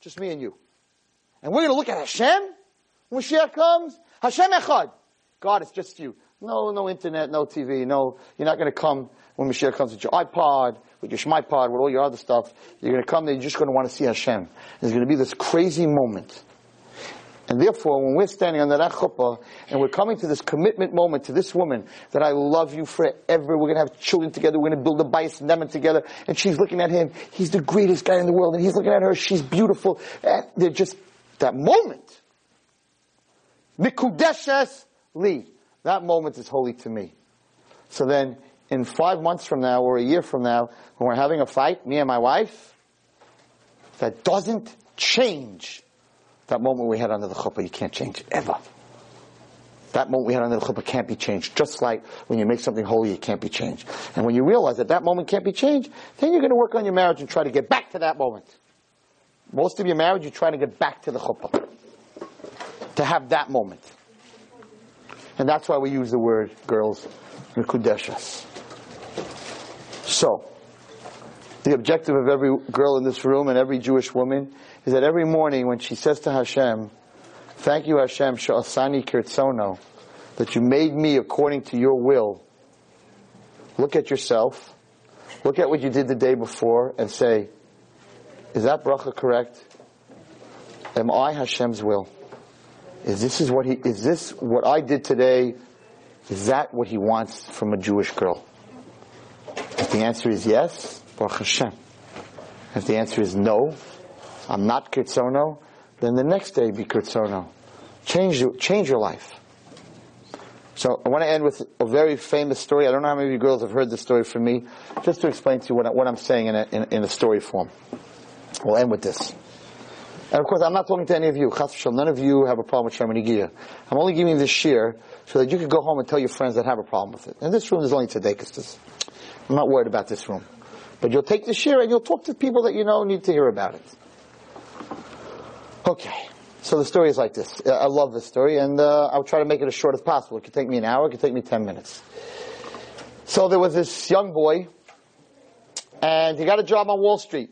Just me and you. And we're gonna look at Hashem when Mashiach comes. Hashem Echad. God, it's just you. No, no internet, no TV, no, you're not going to come when Mashiach comes with your iPod, with your ShmyPod, with all your other stuff. You're going to come there, you're just going to want to see Hashem. There's going to be this crazy moment. And therefore, when we're standing under that chuppah, and we're coming to this commitment moment to this woman, that I love you forever, we're gonna have children together, we're gonna build a bayis ne'eman together, and she's looking at him, he's the greatest guy in the world, and he's looking at her, she's beautiful, and they're just, that moment. Mikudeshes li. That moment is holy to me. So then, in five months from now or a year from now, when we're having a fight, me and my wife, that doesn't change that moment we had under the chuppah. You can't change it, ever. That moment we had under the chuppah can't be changed. Just like when you make something holy, it can't be changed. And when you realize that that moment can't be changed, then you're going to work on your marriage and try to get back to that moment. Most of your marriage, you're trying to get back to the chuppah. To have that moment. And that's why we use the word, girls, Mekudeshas. So, the objective of every girl in this room and every Jewish woman is that every morning when she says to Hashem, Thank you Hashem, She'asani Kirtsono, that you made me according to your will. Look at yourself, look at what you did the day before and say, is that bracha correct? Am I Hashem's will? Is this is what he is this what I did today? Is that what he wants from a Jewish girl? If the answer is yes, Baruch Hashem. If the answer is no, I'm not Kirtsono, then the next day be Kirtsono. Change change your life. So I want to end with a very famous story. I don't know how many of you girls have heard this story from me, just to explain to you what, I, what I'm saying in a, in, in a story form. We'll end with this. And of course, I'm not talking to any of you. None of you have a problem with Shomer Negiah. I'm only giving this shiur so that you can go home and tell your friends that have a problem with it. And this room, is only tzedekistas. I'm not worried about this room. But you'll take the shiur and you'll talk to people that you know need to hear about it. Okay. So the story is like this. I love this story, and uh, I'll try to make it as short as possible. It could take me an hour. It could take me ten minutes. So there was this young boy, and he got a job on Wall Street.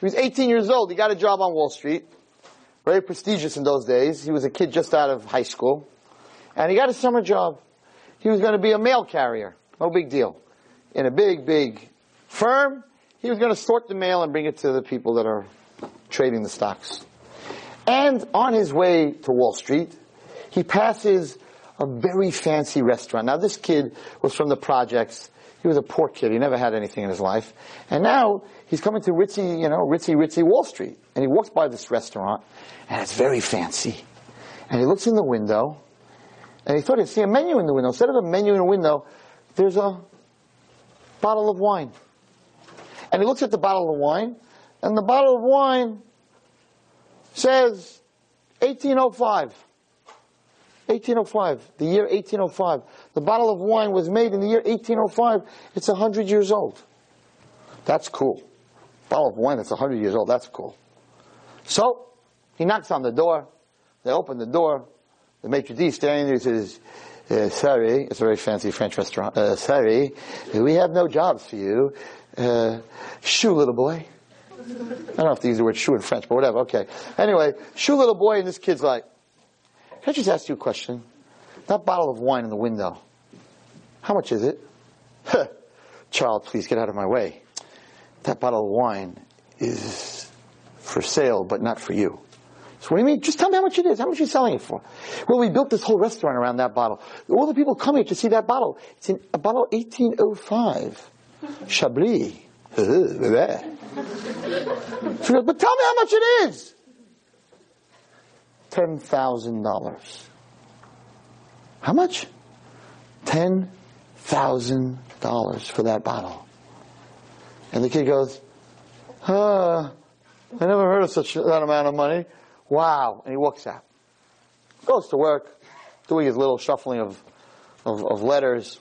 He was 18 years old. He got a job on Wall Street. Very prestigious in those days. He was a kid just out of high school. And he got a summer job. He was going to be a mail carrier. No big deal. In a big, big firm, he was going to sort the mail and bring it to the people that are trading the stocks. And on his way to Wall Street, he passes a very fancy restaurant. Now this kid was from the projects. He was a poor kid. He never had anything in his life. And now he's coming to ritzy, you know, ritzy, ritzy Wall Street. And he walks by this restaurant and it's very fancy. And he looks in the window and he thought he'd see a menu in the window. Instead of a menu in the window, there's a bottle of wine. And he looks at the bottle of wine and the bottle of wine says 1805. 1805, the year 1805. The bottle of wine was made in the year 1805. It's 100 years old. That's cool. Bottle of wine that's 100 years old, that's cool. So, he knocks on the door. They open the door. The maitre d' standing there says, uh, sorry, it's a very fancy French restaurant. Uh, sorry, we have no jobs for you. Uh, shoo, little boy. I don't know if they use the word shoe in French, but whatever. Okay. Anyway, shoe little boy, and this kid's like, can I just ask you a question? That bottle of wine in the window, how much is it? *laughs* Child, please get out of my way. That bottle of wine is for sale, but not for you. So what do you mean? Just tell me how much it is. How much are you selling it for? Well, we built this whole restaurant around that bottle. All the people come here to see that bottle. It's in a bottle 1805. Chablis. Goes, *laughs* but tell me how much it is. Ten thousand dollars. How much? Ten thousand dollars for that bottle. And the kid goes, uh, I never heard of such that amount of money. Wow. And he walks out. Goes to work, doing his little shuffling of, of, of letters.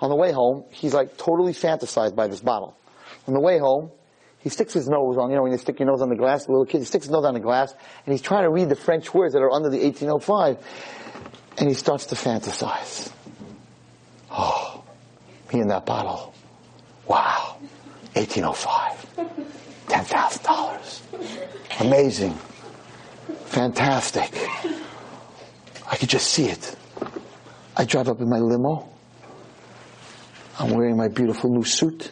On the way home, he's like totally fantasized by this bottle. On the way home, he sticks his nose on, you know, when you stick your nose on the glass, the little kid, he sticks his nose on the glass, and he's trying to read the French words that are under the 1805, and he starts to fantasize. Oh, me in that bottle. Wow. 1805. $10,000. Amazing. Fantastic. I could just see it. I drive up in my limo. I'm wearing my beautiful new suit,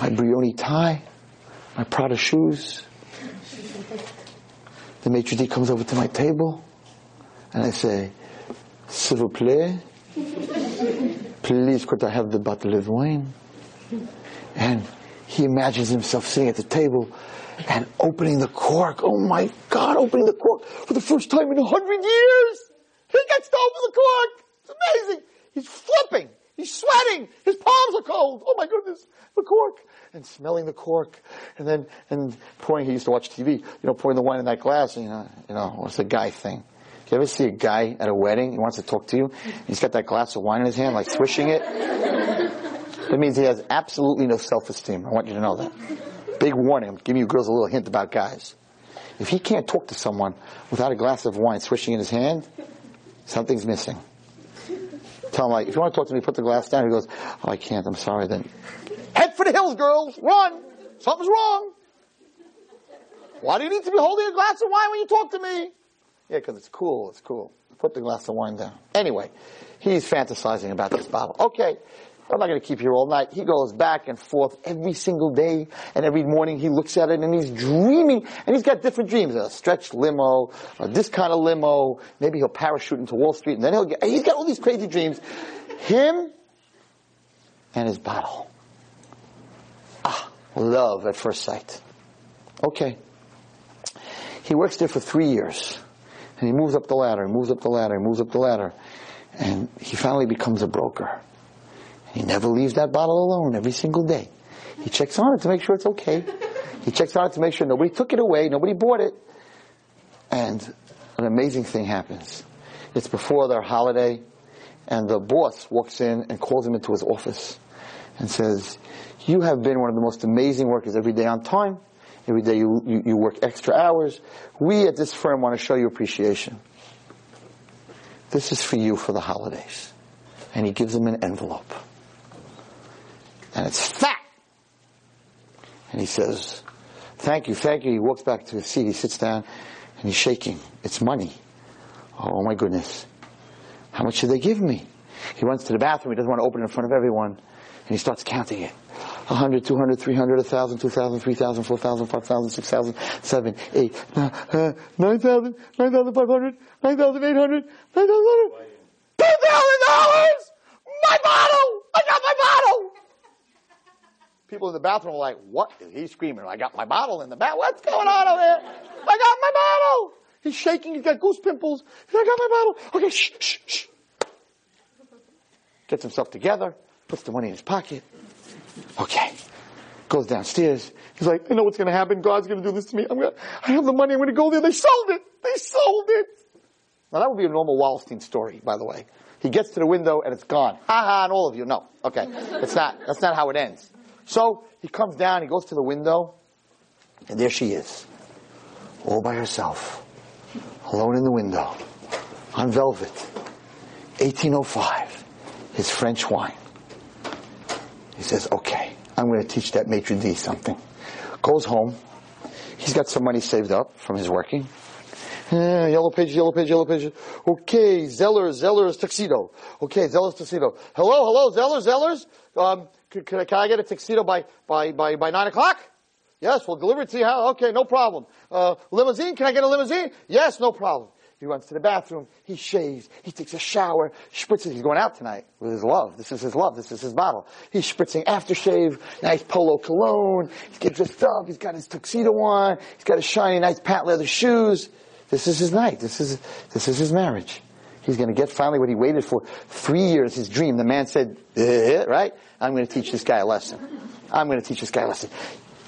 my Brioni tie, my Prada shoes. The maitre d' comes over to my table, and I say, "S'il vous plaît, please could I have the bottle of wine?" And he imagines himself sitting at the table and opening the cork. Oh my God, opening the cork for the first time in a hundred years. He gets to open the cork. It's amazing. He's flipping. He's sweating. His palms are cold. Oh my goodness. The cork. And smelling the cork. And then, and pouring, he used to watch TV, you know, pouring the wine in that glass, you know, you know, what's the guy thing? You ever see a guy at a wedding? He wants to talk to you. He's got that glass of wine in his hand, like swishing it. That means he has absolutely no self-esteem. I want you to know that. Big warning. I'm giving you girls a little hint about guys. If he can't talk to someone without a glass of wine swishing in his hand, something's missing. Tell him like, if you want to talk to me, put the glass down. He goes, oh, I can't. I'm sorry. Then head for the hills, girls. Run. Something's wrong. Why do you need to be holding a glass of wine when you talk to me? Yeah, because it's cool. It's cool. Put the glass of wine down. Anyway, he's fantasizing about this bottle. Okay. I'm not going to keep you all night. He goes back and forth every single day, and every morning he looks at it and he's dreaming, and he's got different dreams. A stretched limo, or this kind of limo, maybe he'll parachute into Wall Street, and then he'll get, he's got all these crazy dreams. Him and his bottle. Ah, love at first sight. Okay. He works there for three years, and he moves up the ladder, he moves up the ladder, he moves up the ladder. And he finally becomes a broker. He never leaves that bottle alone every single day. He checks on it to make sure it's okay. He checks on it to make sure nobody took it away, nobody bought it. And an amazing thing happens. It's before their holiday, and the boss walks in and calls him into his office and says, You have been one of the most amazing workers every day on time. Every day you, you, you work extra hours. We at this firm want to show you appreciation. This is for you for the holidays. And he gives him an envelope. And it's fat. And he says, Thank you, thank you. He walks back to his seat. He sits down and he's shaking. It's money. Oh my goodness. How much should they give me? He runs to the bathroom. He doesn't want to open it in front of everyone. And he starts counting it. 100, 200, 300, 1,000, 2,000, 3,000, 4,000, 5,000, 6,000, 7, 8, uh, 9,000, 9,500, 9,800, 9,000, $2,000! My bottle! I got my bottle! People in the bathroom are like, what is he screaming? I got my bottle in the bath. What's going on over there? I got my bottle! He's shaking. He's got goose pimples. I got my bottle. Okay, shh, shh, shh. Gets himself together, puts the money in his pocket. Okay. Goes downstairs. He's like, I know what's going to happen. God's going to do this to me. I'm going to, I have the money. I'm going to go there. They sold it. They sold it. Now that would be a normal Wallerstein story, by the way. He gets to the window and it's gone. Ha ha, and all of you. No. Okay. It's not, that's not how it ends. So he comes down, he goes to the window, and there she is. All by herself. Alone in the window. On velvet. 1805. His French wine. He says, okay, I'm going to teach that maitre d' something. Goes home. He's got some money saved up from his working. Yeah, yellow pages, yellow pages, yellow pages. Okay, Zeller, Zeller's tuxedo. Okay, Zeller's tuxedo. Hello, hello, Zeller, Zeller's. Um, can, I- get a tuxedo by, by, by, by nine o'clock? Yes, we'll deliver it to you. Okay, no problem. Uh, limousine? Can I get a limousine? Yes, no problem. He runs to the bathroom. He shaves. He takes a shower. Spritzes. He's going out tonight with his love. This is his love. This is his bottle. He's spritzing aftershave. Nice polo cologne. He's getting dressed up. He's got his tuxedo on. He's got his shiny, nice patent leather shoes. This is his night. This is this is his marriage. He's going to get finally what he waited for three years. His dream. The man said, eh, "Right, I'm going to teach this guy a lesson. I'm going to teach this guy a lesson."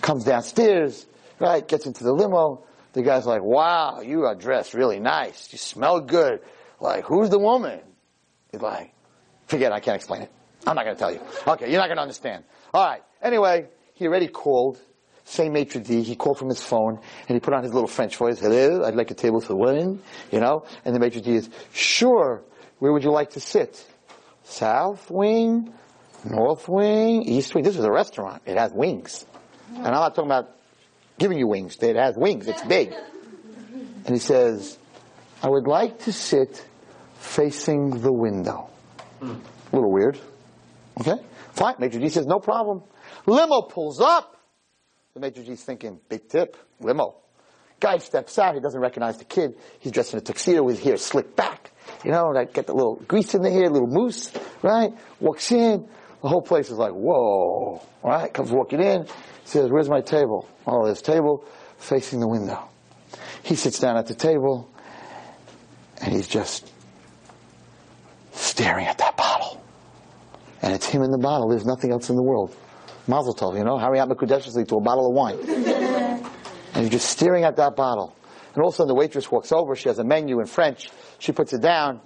Comes downstairs. Right, gets into the limo. The guy's like, "Wow, you are dressed really nice. You smell good. Like, who's the woman?" He's like, "Forget. it, I can't explain it. I'm not going to tell you. Okay, you're not going to understand." All right. Anyway, he already called. Same maitre d', he called from his phone and he put on his little French voice, hello, I'd like a table for one, you know, and the maitre d' is, sure, where would you like to sit? South wing, north wing, east wing. This is a restaurant. It has wings. And I'm not talking about giving you wings. It has wings. It's big. And he says, I would like to sit facing the window. Hmm. A little weird. Okay? Fine. Maitre d' says, no problem. Limo pulls up. The maitre d's thinking, big tip, limo. Guy steps out. He doesn't recognize the kid. He's dressed in a tuxedo with his hair slicked back. You know, like get the little grease in the hair, little mousse, right? Walks in. The whole place is like, whoa. Right? Comes walking in. Says, where's my table? Oh, there's table facing the window. He sits down at the table and he's just staring at that bottle. And it's him in the bottle. There's nothing else in the world. Mazel tov, you know, Harry Makudeshly to a bottle of wine. *laughs* and he's just staring at that bottle. And all of a sudden the waitress walks over. She has a menu in French. She puts it down.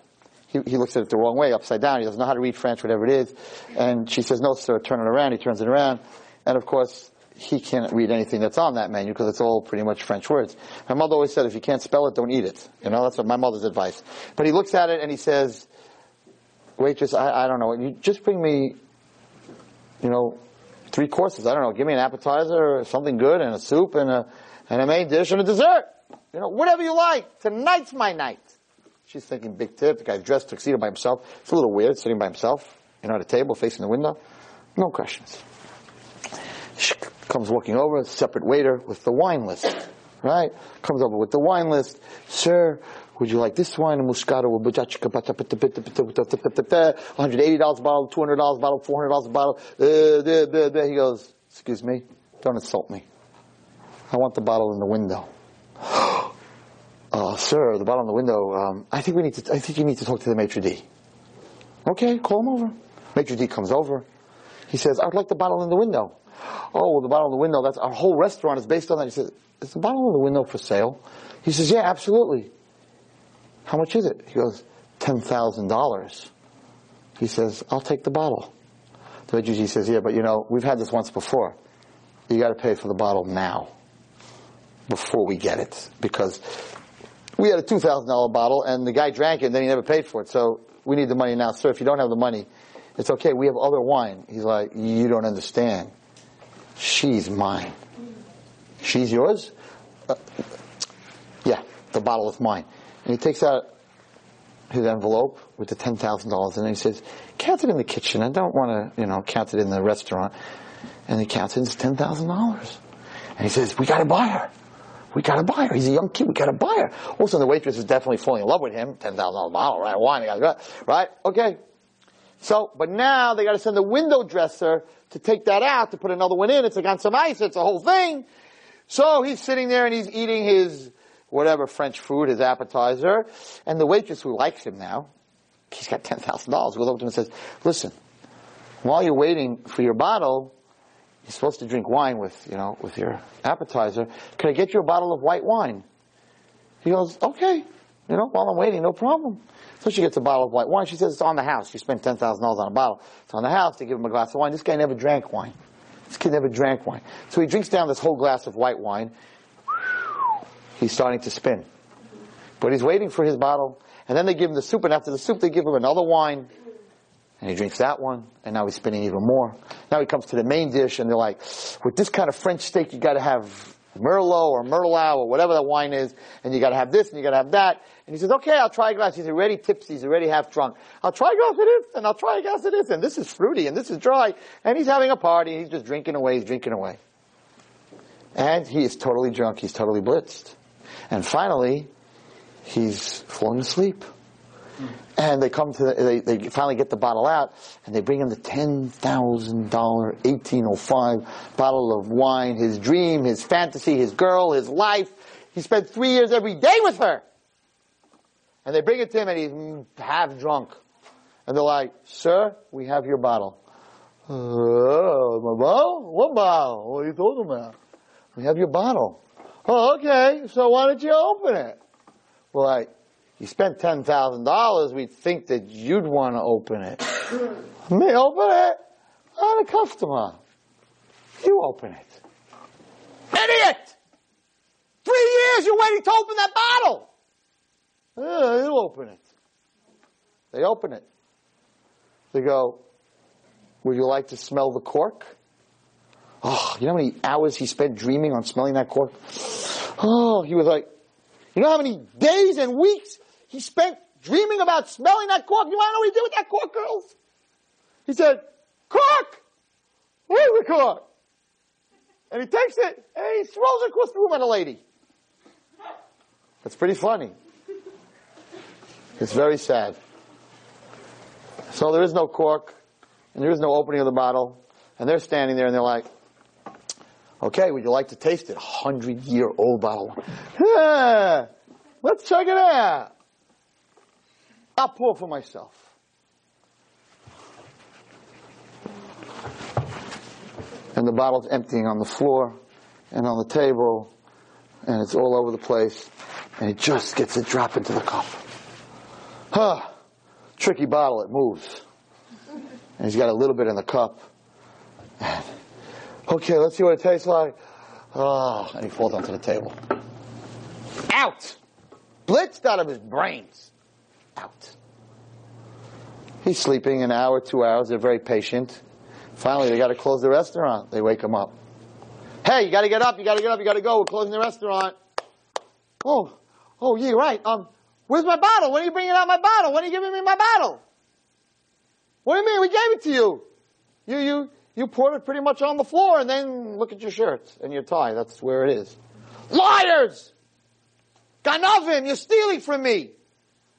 He, he looks at it the wrong way, upside down. He doesn't know how to read French, whatever it is. And she says, no, sir, turn it around. He turns it around. And of course, he can't read anything that's on that menu because it's all pretty much French words. My mother always said, if you can't spell it, don't eat it. You know, that's what my mother's advice. But he looks at it and he says, waitress, I, I don't know, you just bring me, you know, three courses. I don't know, give me an appetizer or something good and a soup and a, and a main dish and a dessert. You know, whatever you like. Tonight's my night. She's thinking big tip. The guy's dressed tuxedo by himself. It's a little weird sitting by himself, you know, at a table facing the window. No questions. She comes walking over, separate waiter with the wine list, right? Comes over with the wine list. Sir, would you like this wine, a Moscato, a Bajachika, $180 a bottle, $200 a bottle, $400 a bottle. Uh, da, da, da. He goes, excuse me, don't insult me. I want the bottle in the window. *gasps* Uh, sir, the bottle in the window, um, I think we need to, I think you need to talk to the maitre d'. Okay, call him over. Maitre d' comes over. He says, I'd like the bottle in the window. Oh, well, the bottle in the window, that's our whole restaurant is based on that. He says, is the bottle in the window for sale? He says, yeah, absolutely. How much is it? He goes, $10,000. He says, I'll take the bottle. The maitre says, yeah, but you know, we've had this once before. You gotta pay for the bottle now. Before we get it. Because we had a $2,000 bottle and the guy drank it and then he never paid for it. So we need the money now. Sir, if you don't have the money, it's okay. We have other wine. He's like, you don't understand. She's mine. She's yours? Uh, yeah, the bottle is mine. And he takes out his envelope with the $10,000 and he says, count it in the kitchen. I don't want to, you know, count it in the restaurant. And he counts it, it's $10,000. And he says, we got to buy her. We got to buy her. He's a young kid. We got to buy her. Also, the waitress is definitely falling in love with him. $10,000 bottle, right? Wine, gotta, right? Okay. So, but now they got to send the window dresser to take that out, to put another one in. It's like on some ice. It's a whole thing. So he's sitting there and he's eating his whatever French food, his appetizer, and the waitress who likes him now, he's got ten thousand dollars, goes up to him and says, "Listen, while you're waiting for your bottle, you're supposed to drink wine with, you know, with your appetizer. Can I get you a bottle of white wine?" He goes, "Okay, you know, while I'm waiting, no problem." So she gets a bottle of white wine. She says it's on the house. She spent ten thousand dollars on a bottle. It's on the house. They give him a glass of wine. This guy never drank wine. This kid never drank wine. So he drinks down this whole glass of white wine. He's starting to spin. But he's waiting for his bottle. And then they give him the soup, and after the soup, they give him another wine. And he drinks that one, and now he's spinning even more. Now he comes to the main dish, and they're like, with this kind of French steak, you gotta have Merlot or Merlot or whatever that wine is, and you gotta have this and you gotta have that. And he says, okay, I'll try a glass. He's already tipsy, he's already half drunk. I'll try a glass of this, and I'll try a glass of this, and this is fruity, and this is dry. And he's having a party, he's just drinking away, he's drinking away. And he is totally drunk, he's totally blitzed. And finally, he's fallen asleep. And they come to, the, they, they finally get the bottle out, and they bring him the $10,000 1805 bottle of wine, his dream, his fantasy, his girl, his life. He spent three years every day with her. And they bring it to him, and he's half drunk. And they're like, sir, we have your bottle. Oh, my bottle? What bottle? What are you talking about? We have your bottle. Oh, okay. So why don't you open it? Well, I, you spent ten thousand dollars. We'd think that you'd want to open it. *clears throat* Me open it? I'm a customer. You open it. Idiot! Three years you're waiting to open that bottle. Yeah, you open it. They open it. They go, would you like to smell the cork? Oh, you know how many hours he spent dreaming on smelling that cork? Oh, he was like, you know how many days and weeks he spent dreaming about smelling that cork? You want to know what he did with that cork, girls? He said, cork! Where's the cork? And he takes it and he throws it across the room at a lady. That's pretty funny. It's very sad. So there is no cork and there is no opening of the bottle and they're standing there and they're like, okay, would you like to taste it? Hundred year old bottle. Yeah, let's check it out. I'll pour for myself. And the bottle's emptying on the floor and on the table and it's all over the place and it just gets a drop into the cup. Huh. Tricky bottle, it moves. And he's got a little bit in the cup. Okay, let's see what it tastes like. Oh, and he falls onto the table. Out! Blitzed out of his brains. Out. He's sleeping an hour, two hours. They're very patient. Finally, they got to close the restaurant. They wake him up. Hey, you got to get up. You got to get up. You got to go. We're closing the restaurant. Oh, oh, yeah, right. Um, where's my bottle? When are you bringing out my bottle? When are you giving me my bottle? What do you mean? We gave it to you. You, you, you poured it pretty much on the floor and then look at your shirt and your tie. That's where it is. Liars! Ganavim, you're stealing from me.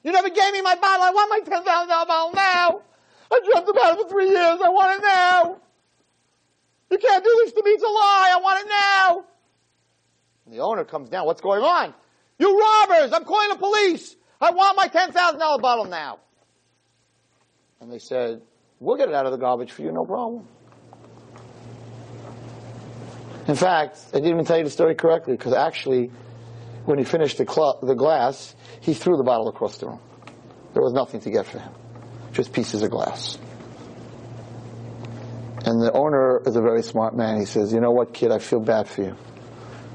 You never gave me my bottle. I want my $10,000 bottle now. I dreamt about it for three years. I want it now. You can't do this to me. It's a lie. I want it now. And the owner comes down. What's going on? You robbers! I'm calling the police. I want my $10,000 bottle now. And they said, we'll get it out of the garbage for you, no problem. In fact, I didn't even tell you the story correctly because actually, when he finished the, cl- the glass, he threw the bottle across the room. There was nothing to get for him, just pieces of glass. And the owner is a very smart man. He says, You know what, kid, I feel bad for you.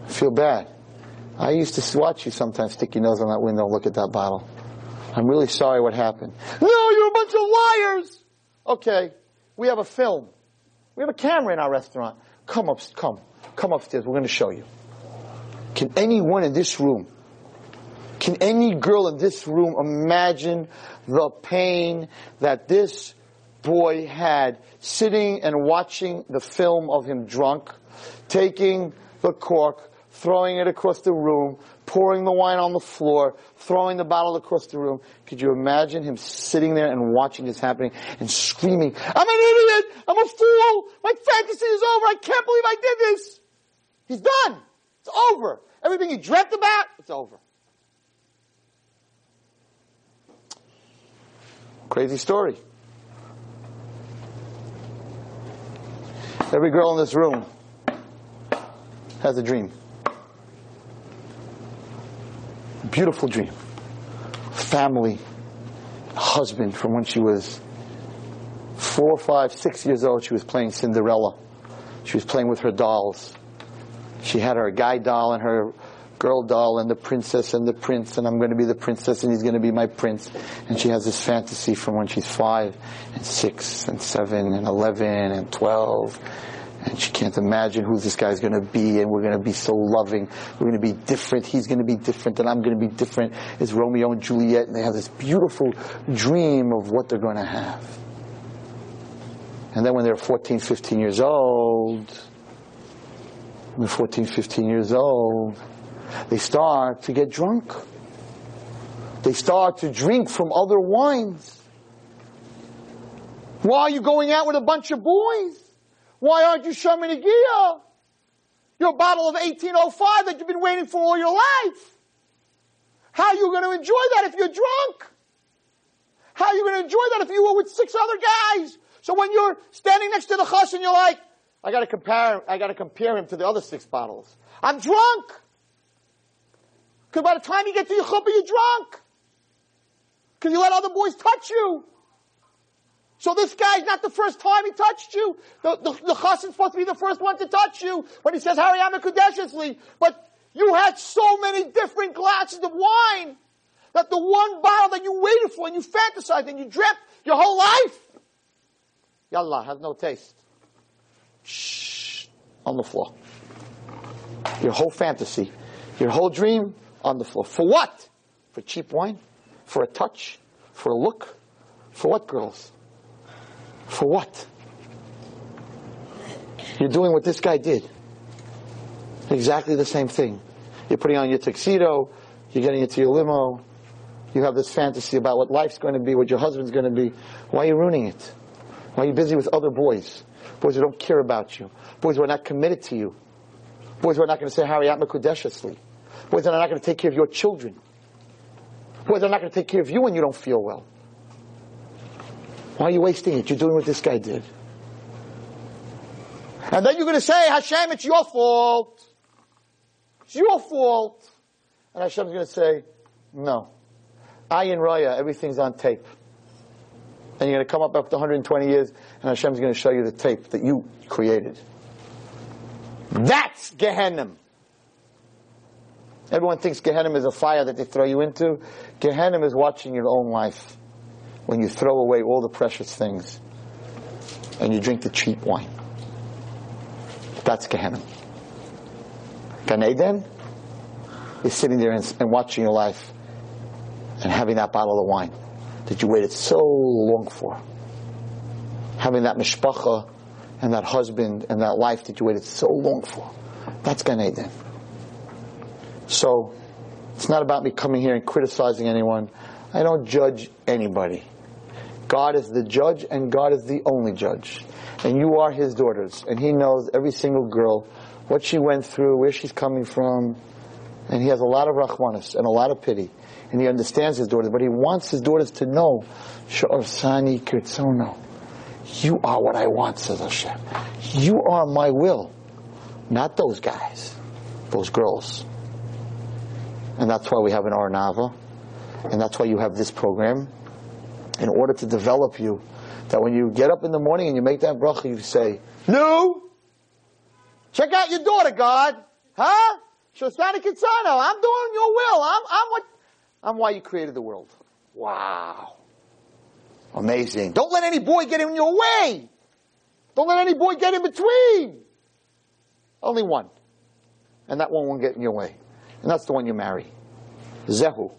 I feel bad. I used to watch you sometimes stick your nose on that window and look at that bottle. I'm really sorry what happened. No, you're a bunch of liars! Okay, we have a film. We have a camera in our restaurant. Come up, come. Come upstairs. We're going to show you. Can anyone in this room, can any girl in this room imagine the pain that this boy had sitting and watching the film of him drunk, taking the cork, throwing it across the room, pouring the wine on the floor, throwing the bottle across the room. Could you imagine him sitting there and watching this happening and screaming, I'm an idiot! I'm a fool! My fantasy is over! I can't believe I did this! He's done! It's over! Everything he dreamt about, it's over. Crazy story. Every girl in this room has a dream. Beautiful dream. Family, husband from when she was four, five, six years old, she was playing Cinderella. She was playing with her dolls. She had her guy doll and her girl doll and the princess and the prince and I'm going to be the princess and he's going to be my prince. And she has this fantasy from when she's five and six and seven and eleven and twelve. And she can't imagine who this guy's going to be and we're going to be so loving. We're going to be different. He's going to be different and I'm going to be different. It's Romeo and Juliet and they have this beautiful dream of what they're going to have. And then when they're 14, 15 years old, when they're 14, 15 years old, they start to get drunk. They start to drink from other wines. Why are you going out with a bunch of boys? Why aren't you Shomer Negiah? Your bottle of 1805 that you've been waiting for all your life. How are you going to enjoy that if you're drunk? How are you going to enjoy that if you were with six other guys? So when you're standing next to the chassan, and you're like, I got to compare, I got to compare him to the other six bottles. I'm drunk. Because by the time you get to your chuppah, you're drunk. Because you let other boys touch you. So this guy's not the first time he touched you. The, the, the chassan's supposed to be the first one to touch you when he says Harei at Mikudeshes li. But you had so many different glasses of wine that the one bottle that you waited for and you fantasized and you dreamt your whole life, yallah, has no taste. Shh, on the floor. Your whole fantasy, your whole dream, on the floor. For what? For cheap wine? For a touch? For a look? For what, girls? For what? You're doing what this guy did. Exactly the same thing. You're putting on your tuxedo, you're getting into your limo, you have this fantasy about what life's going to be, what your husband's going to be. Why are you ruining it? Why are you busy with other boys? Boys who don't care about you. Boys who are not committed to you. Boys who are not going to say Harei at Mikudeshes li. Boys that are not going to take care of your children. Boys that are not going to take care of you when you don't feel well. Why are you wasting it? You're doing what this guy did. And then you're going to say, Hashem, it's your fault. It's your fault. And Hashem's going to say, no. Ayin Raya, everything's on tape. And you're going to come up after 120 years, and Hashem's going to show you the tape that you created. That's Gehenna. Everyone thinks Gehenna is a fire that they throw you into. Gehenna is watching your own life when you throw away all the precious things and you drink the cheap wine. That's Gehenna. Gan Eden is sitting there and, and watching your life and having that bottle of wine that you waited so long for. Having that mishpacha and that husband and that life that you waited so long for. That's Gan Eden. So it's not about me coming here and criticizing anyone. I don't judge anybody. God is the judge and God is the only judge. And you are his daughters. And he knows every single girl, what she went through, where she's coming from, And he has a lot of rachmanis and a lot of pity. And he understands his daughters, but he wants his daughters to know, She'asani Kirtsono. You are what I want, says Hashem. You are my will. Not those guys. Those girls. And that's why we have an Arnava. And that's why you have this program. In order to develop you. That when you get up in the morning and you make that bracha, you say, No! Check out your daughter, God! Huh? She'asani Kirtsono, I'm doing your will. I'm, I'm what, I'm why you created the world. Wow. Amazing. Don't let any boy get in your way. Don't let any boy get in between. Only one. And that one won't get in your way. And that's the one you marry. Zehu.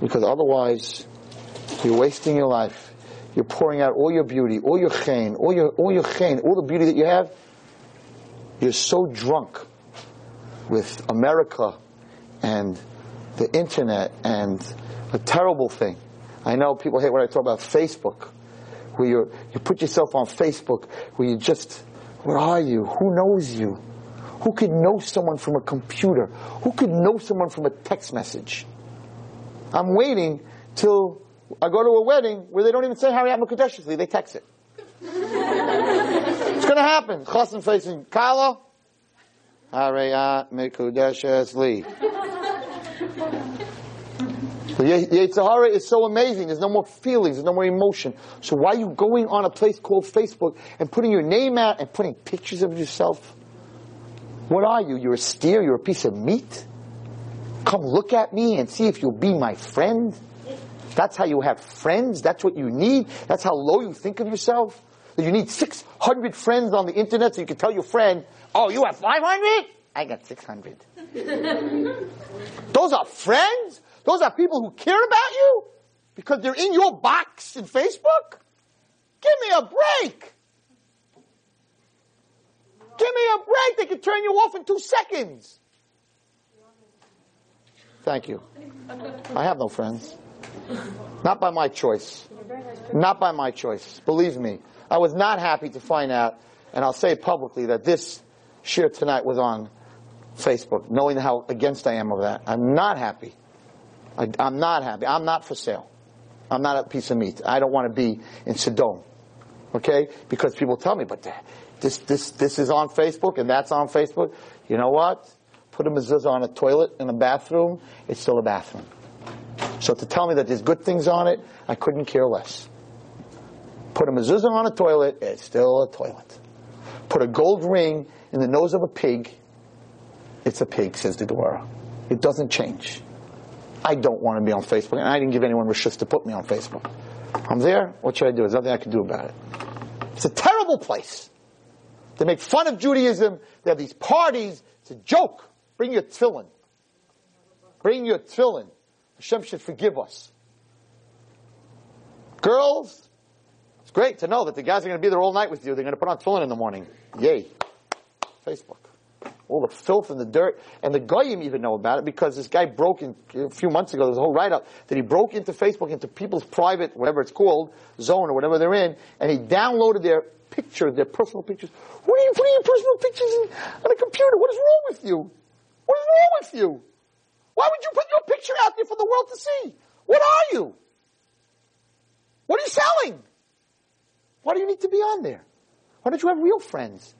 Because otherwise, you're wasting your life. You're pouring out all your beauty, all your chen, all your, all your chen, all the beauty that you have. You're so drunk with America and the internet and a terrible thing. I know people hate when I talk about Facebook, where you you put yourself on Facebook, where you just, where are you? Who knows you? Who could know someone from a computer? Who could know someone from a text message? I'm waiting till I go to a wedding where they don't even say Harei at Mikudeshes li, they text it. it's gonna happen. Chassan facing Kala, Hariyat Mukadeshli. The Yetzirah is so amazing. There's no more feelings. There's no more emotion. So why are you going on a place called Facebook and putting your name out and putting pictures of yourself? What are you? You're a steer? You're a piece of meat? Come look at me and see if you'll be my friend? That's how you have friends? That's what you need? That's how low you think of yourself? That you need 600 friends on the internet so you can tell your friend, oh, you have 500? I got 600. *laughs* Those are friends? Those are people who care about you because they're in your box in Facebook? Give me a break. Give me a break. They can turn you off in two seconds. Thank you. I have no friends. Not by my choice. Not by my choice. Believe me. I was not happy to find out, and I'll say publicly, that this shiur tonight was on Facebook, knowing how against I am of that. I'm not happy. I, am not happy. I'm not for sale. I'm not a piece of meat. I don't want to be in Sodom. Okay? Because people tell me, but this, this, this is on Facebook and that's on Facebook. You know what? Put a mezuzah on a toilet in a bathroom, it's still a bathroom. So to tell me that there's good things on it, I couldn't care less. Put a mezuzah on a toilet, it's still a toilet. Put a gold ring in the nose of a pig, it's a pig, says the Gemara. It doesn't change. I don't want to be on Facebook, and I didn't give anyone rishus to put me on Facebook. I'm there. What should I do? There's nothing I can do about it. It's a terrible place. They make fun of Judaism. They have these parties. It's a joke. Bring your tefillin. Bring your tefillin. Hashem should forgive us. Girls, it's great to know that the guys are going to be there all night with you. They're going to put on tefillin in the morning. Yay. Facebook all the filth and the dirt. And the goyim even know about it because this guy broke in a few months ago. There's a whole write-up that he broke into Facebook, into people's private, whatever it's called, zone or whatever they're in, and he downloaded their picture, their personal pictures. What are you putting your personal pictures in, on a computer? What is wrong with you? What is wrong with you? Why would you put your picture out there for the world to see? What are you? What are you selling? Why do you need to be on there? Why don't you have real friends?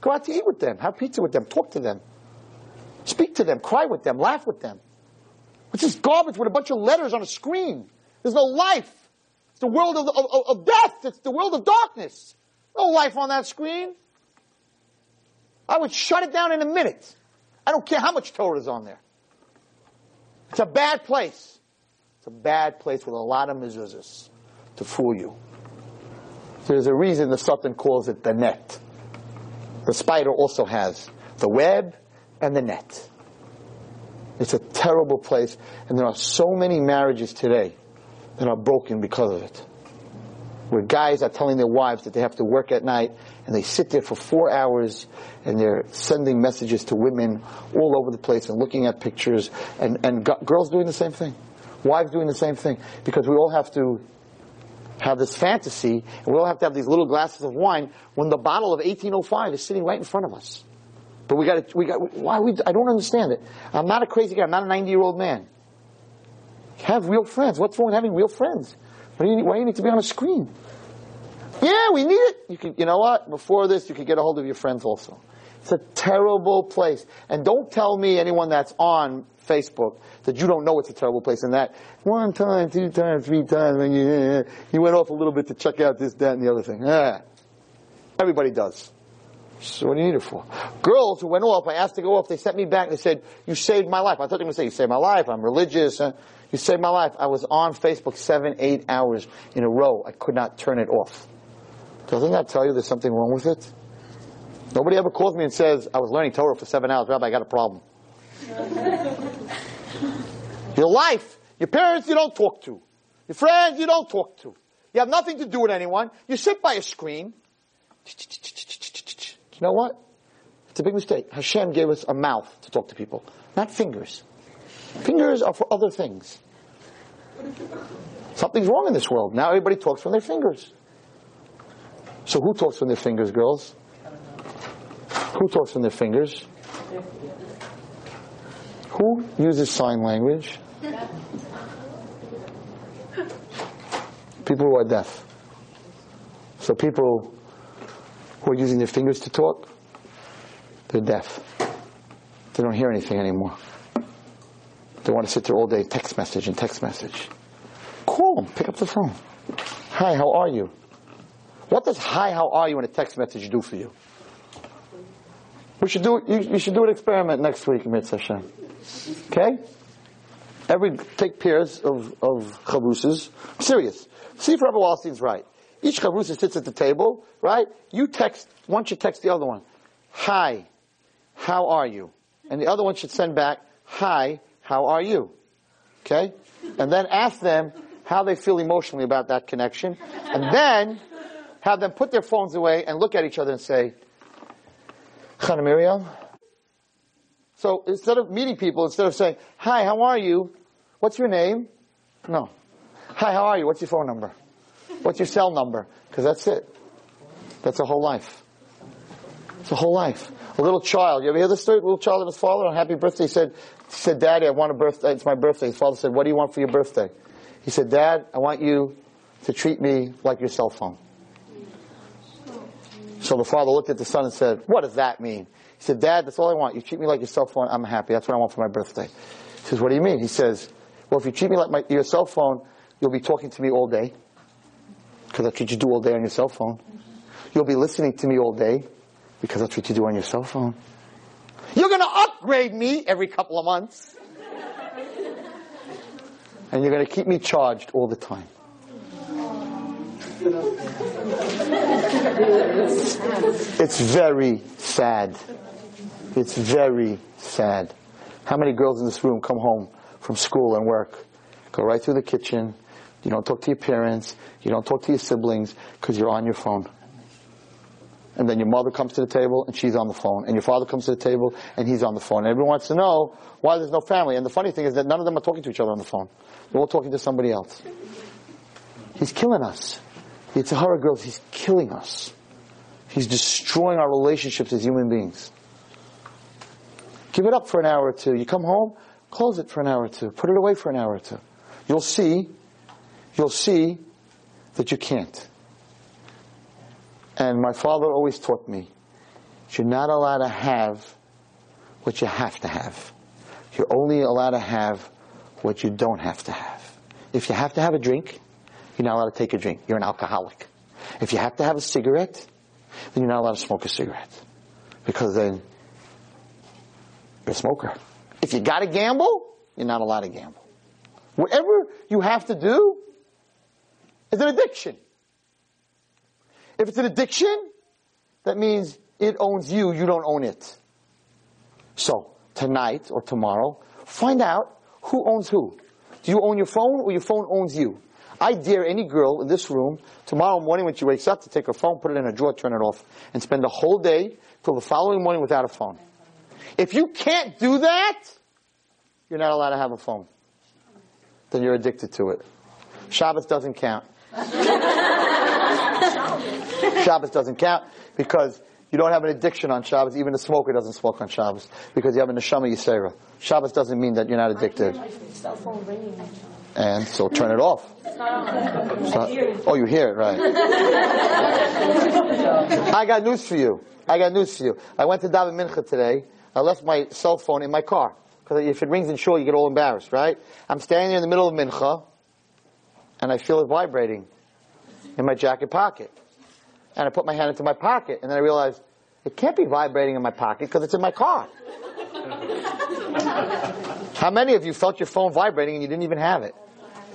Go out to eat with them, have pizza with them, talk to them, speak to them, cry with them, laugh with them. It's just garbage with a bunch of letters on a screen. There's no life. It's the world of, of, of death. It's the world of darkness. No life on that screen. I would shut it down in a minute. I don't care how much Torah is on there. It's a bad place. It's a bad place with a lot of mezuzahs to fool you. There's a reason the Sultan calls it the net. The spider also has the web and the net. It's a terrible place, and there are so many marriages today that are broken because of it. Where guys are telling their wives that they have to work at night, and they sit there for four hours, and they're sending messages to women all over the place and looking at pictures, and, and girls doing the same thing. Wives doing the same thing. Because we all have to have this fantasy, and we all have to have these little glasses of wine when the bottle of 1805 is sitting right in front of us. But we got we got, why we, I don't understand it. I'm not a crazy guy. I'm not a 90 year old man. Have real friends. What's wrong with having real friends? Why do you, why do you need to be on a screen? Yeah, we need it. You can, you know what? Before this, you could get a hold of your friends also. It's a terrible place. And don't tell me anyone that's on Facebook that you don't know it's a terrible place and that one time, two times, three times and you, you went off a little bit to check out this, that, and the other thing. Yeah. Everybody does. So what do you need it for? Girls who went off, I asked to go off, they sent me back, they said, you saved my life. I thought they were going to say, you saved my life, I'm religious. You saved my life. I was on Facebook seven, eight hours in a row. I could not turn it off. Doesn't that tell you there's something wrong with it? Nobody ever calls me and says, I was learning Torah for seven hours. Rabbi, I got a problem. *laughs* your life, your parents you don't talk to. Your friends you don't talk to. You have nothing to do with anyone. You sit by a screen. You know what? It's a big mistake. Hashem gave us a mouth to talk to people, not fingers. Fingers are for other things. Something's wrong in this world. Now everybody talks from their fingers. So who talks from their fingers, girls? Who talks from their fingers? Who uses sign language? People who are deaf. So people who are using their fingers to talk, they're deaf. They don't hear anything anymore. They want to sit there all day, text message and text message. Call them, pick up the phone. Hi, how are you? What does hi, how are you in a text message do for you? We should do you, you should do an experiment next week, Mitzvah Hashem. Okay? Every take pairs of of chavruses. serious. See if Rabbi Wallerstein's right. Each chavrusa sits at the table, right? You text one should text the other one, "Hi, how are you?" And the other one should send back, "Hi, how are you?" Okay? And then ask them how they feel emotionally about that connection, and then have them put their phones away and look at each other and say, Chana Miriam. So instead of meeting people, instead of saying, Hi, how are you? What's your name? No. Hi, how are you? What's your phone number? What's your cell number? Because that's it. That's a whole life. It's a whole life. A little child. You ever hear the story? A little child and his father on happy birthday said, said, Daddy, I want a birthday. It's my birthday. His father said, What do you want for your birthday? He said, Dad, I want you to treat me like your cell phone. So the father looked at the son and said, what does that mean? He said, Dad, that's all I want. You treat me like your cell phone, I'm happy. That's what I want for my birthday. He says, what do you mean? He says, well, if you treat me like my, your cell phone, you'll be talking to me all day. Because that's what you do all day on your cell phone. You'll be listening to me all day. Because that's what you do on your cell phone. You're gonna upgrade me every couple of months. And you're gonna keep me charged all the time. It's very sad. It's very sad. How many girls in this room come home from school and work, go right through the kitchen, you don't talk to your parents, you don't talk to your siblings because you're on your phone. And then your mother comes to the table and she's on the phone. And your father comes to the table and he's on the phone. And everyone wants to know why there's no family. And the funny thing is that none of them are talking to each other on the phone. They're all talking to somebody else. He's killing us. It's a horror girls, he's killing us. He's destroying our relationships as human beings. Give it up for an hour or two. You come home, close it for an hour or two. Put it away for an hour or two. You'll see, you'll see that you can't. And my father always taught me, you're not allowed to have what you have to have. You're only allowed to have what you don't have to have. If you have to have a drink, you're not allowed to take a drink. You're an alcoholic. If you have to have a cigarette, then you're not allowed to smoke a cigarette. Because then you're a smoker. If you gotta gamble, you're not allowed to gamble. Whatever you have to do is an addiction. If it's an addiction, that means it owns you, you don't own it. So, tonight or tomorrow, find out who owns who. Do you own your phone or your phone owns you? I dare any girl in this room tomorrow morning when she wakes up to take her phone, put it in a drawer, turn it off, and spend the whole day till the following morning without a phone. If you can't do that, you're not allowed to have a phone. Then you're addicted to it. Shabbos doesn't count. *laughs* Shabbos doesn't count because you don't have an addiction on Shabbos. Even a smoker doesn't smoke on Shabbos because you have a neshama yisera. Shabbos doesn't mean that you're not addicted. Cell phone ringing. And so turn it off. So- oh, you hear it, right. *laughs* I got news for you. I got news for you. I went to daven Mincha today. I left my cell phone in my car. Because if it rings in shul, you get all embarrassed, right? I'm standing in the middle of Mincha, and I feel it vibrating in my jacket pocket. And I put my hand into my pocket, and then I realized it can't be vibrating in my pocket because it's in my car. *laughs* How many of you felt your phone vibrating and you didn't even have it?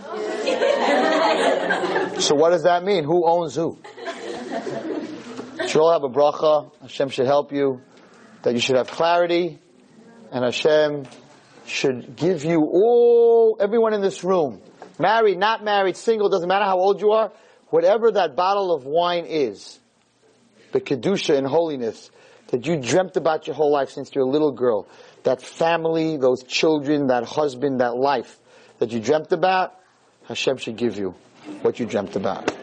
*laughs* So what does that mean? Who owns who? Should all have a bracha. Hashem should help you. That you should have clarity, and Hashem should give you all, everyone in this room, married, not married, single, doesn't matter how old you are, whatever that bottle of wine is, the kedusha and holiness that you dreamt about your whole life since you're a little girl, that family, those children, that husband, that life that you dreamt about, Hashem should give you what you dreamt about.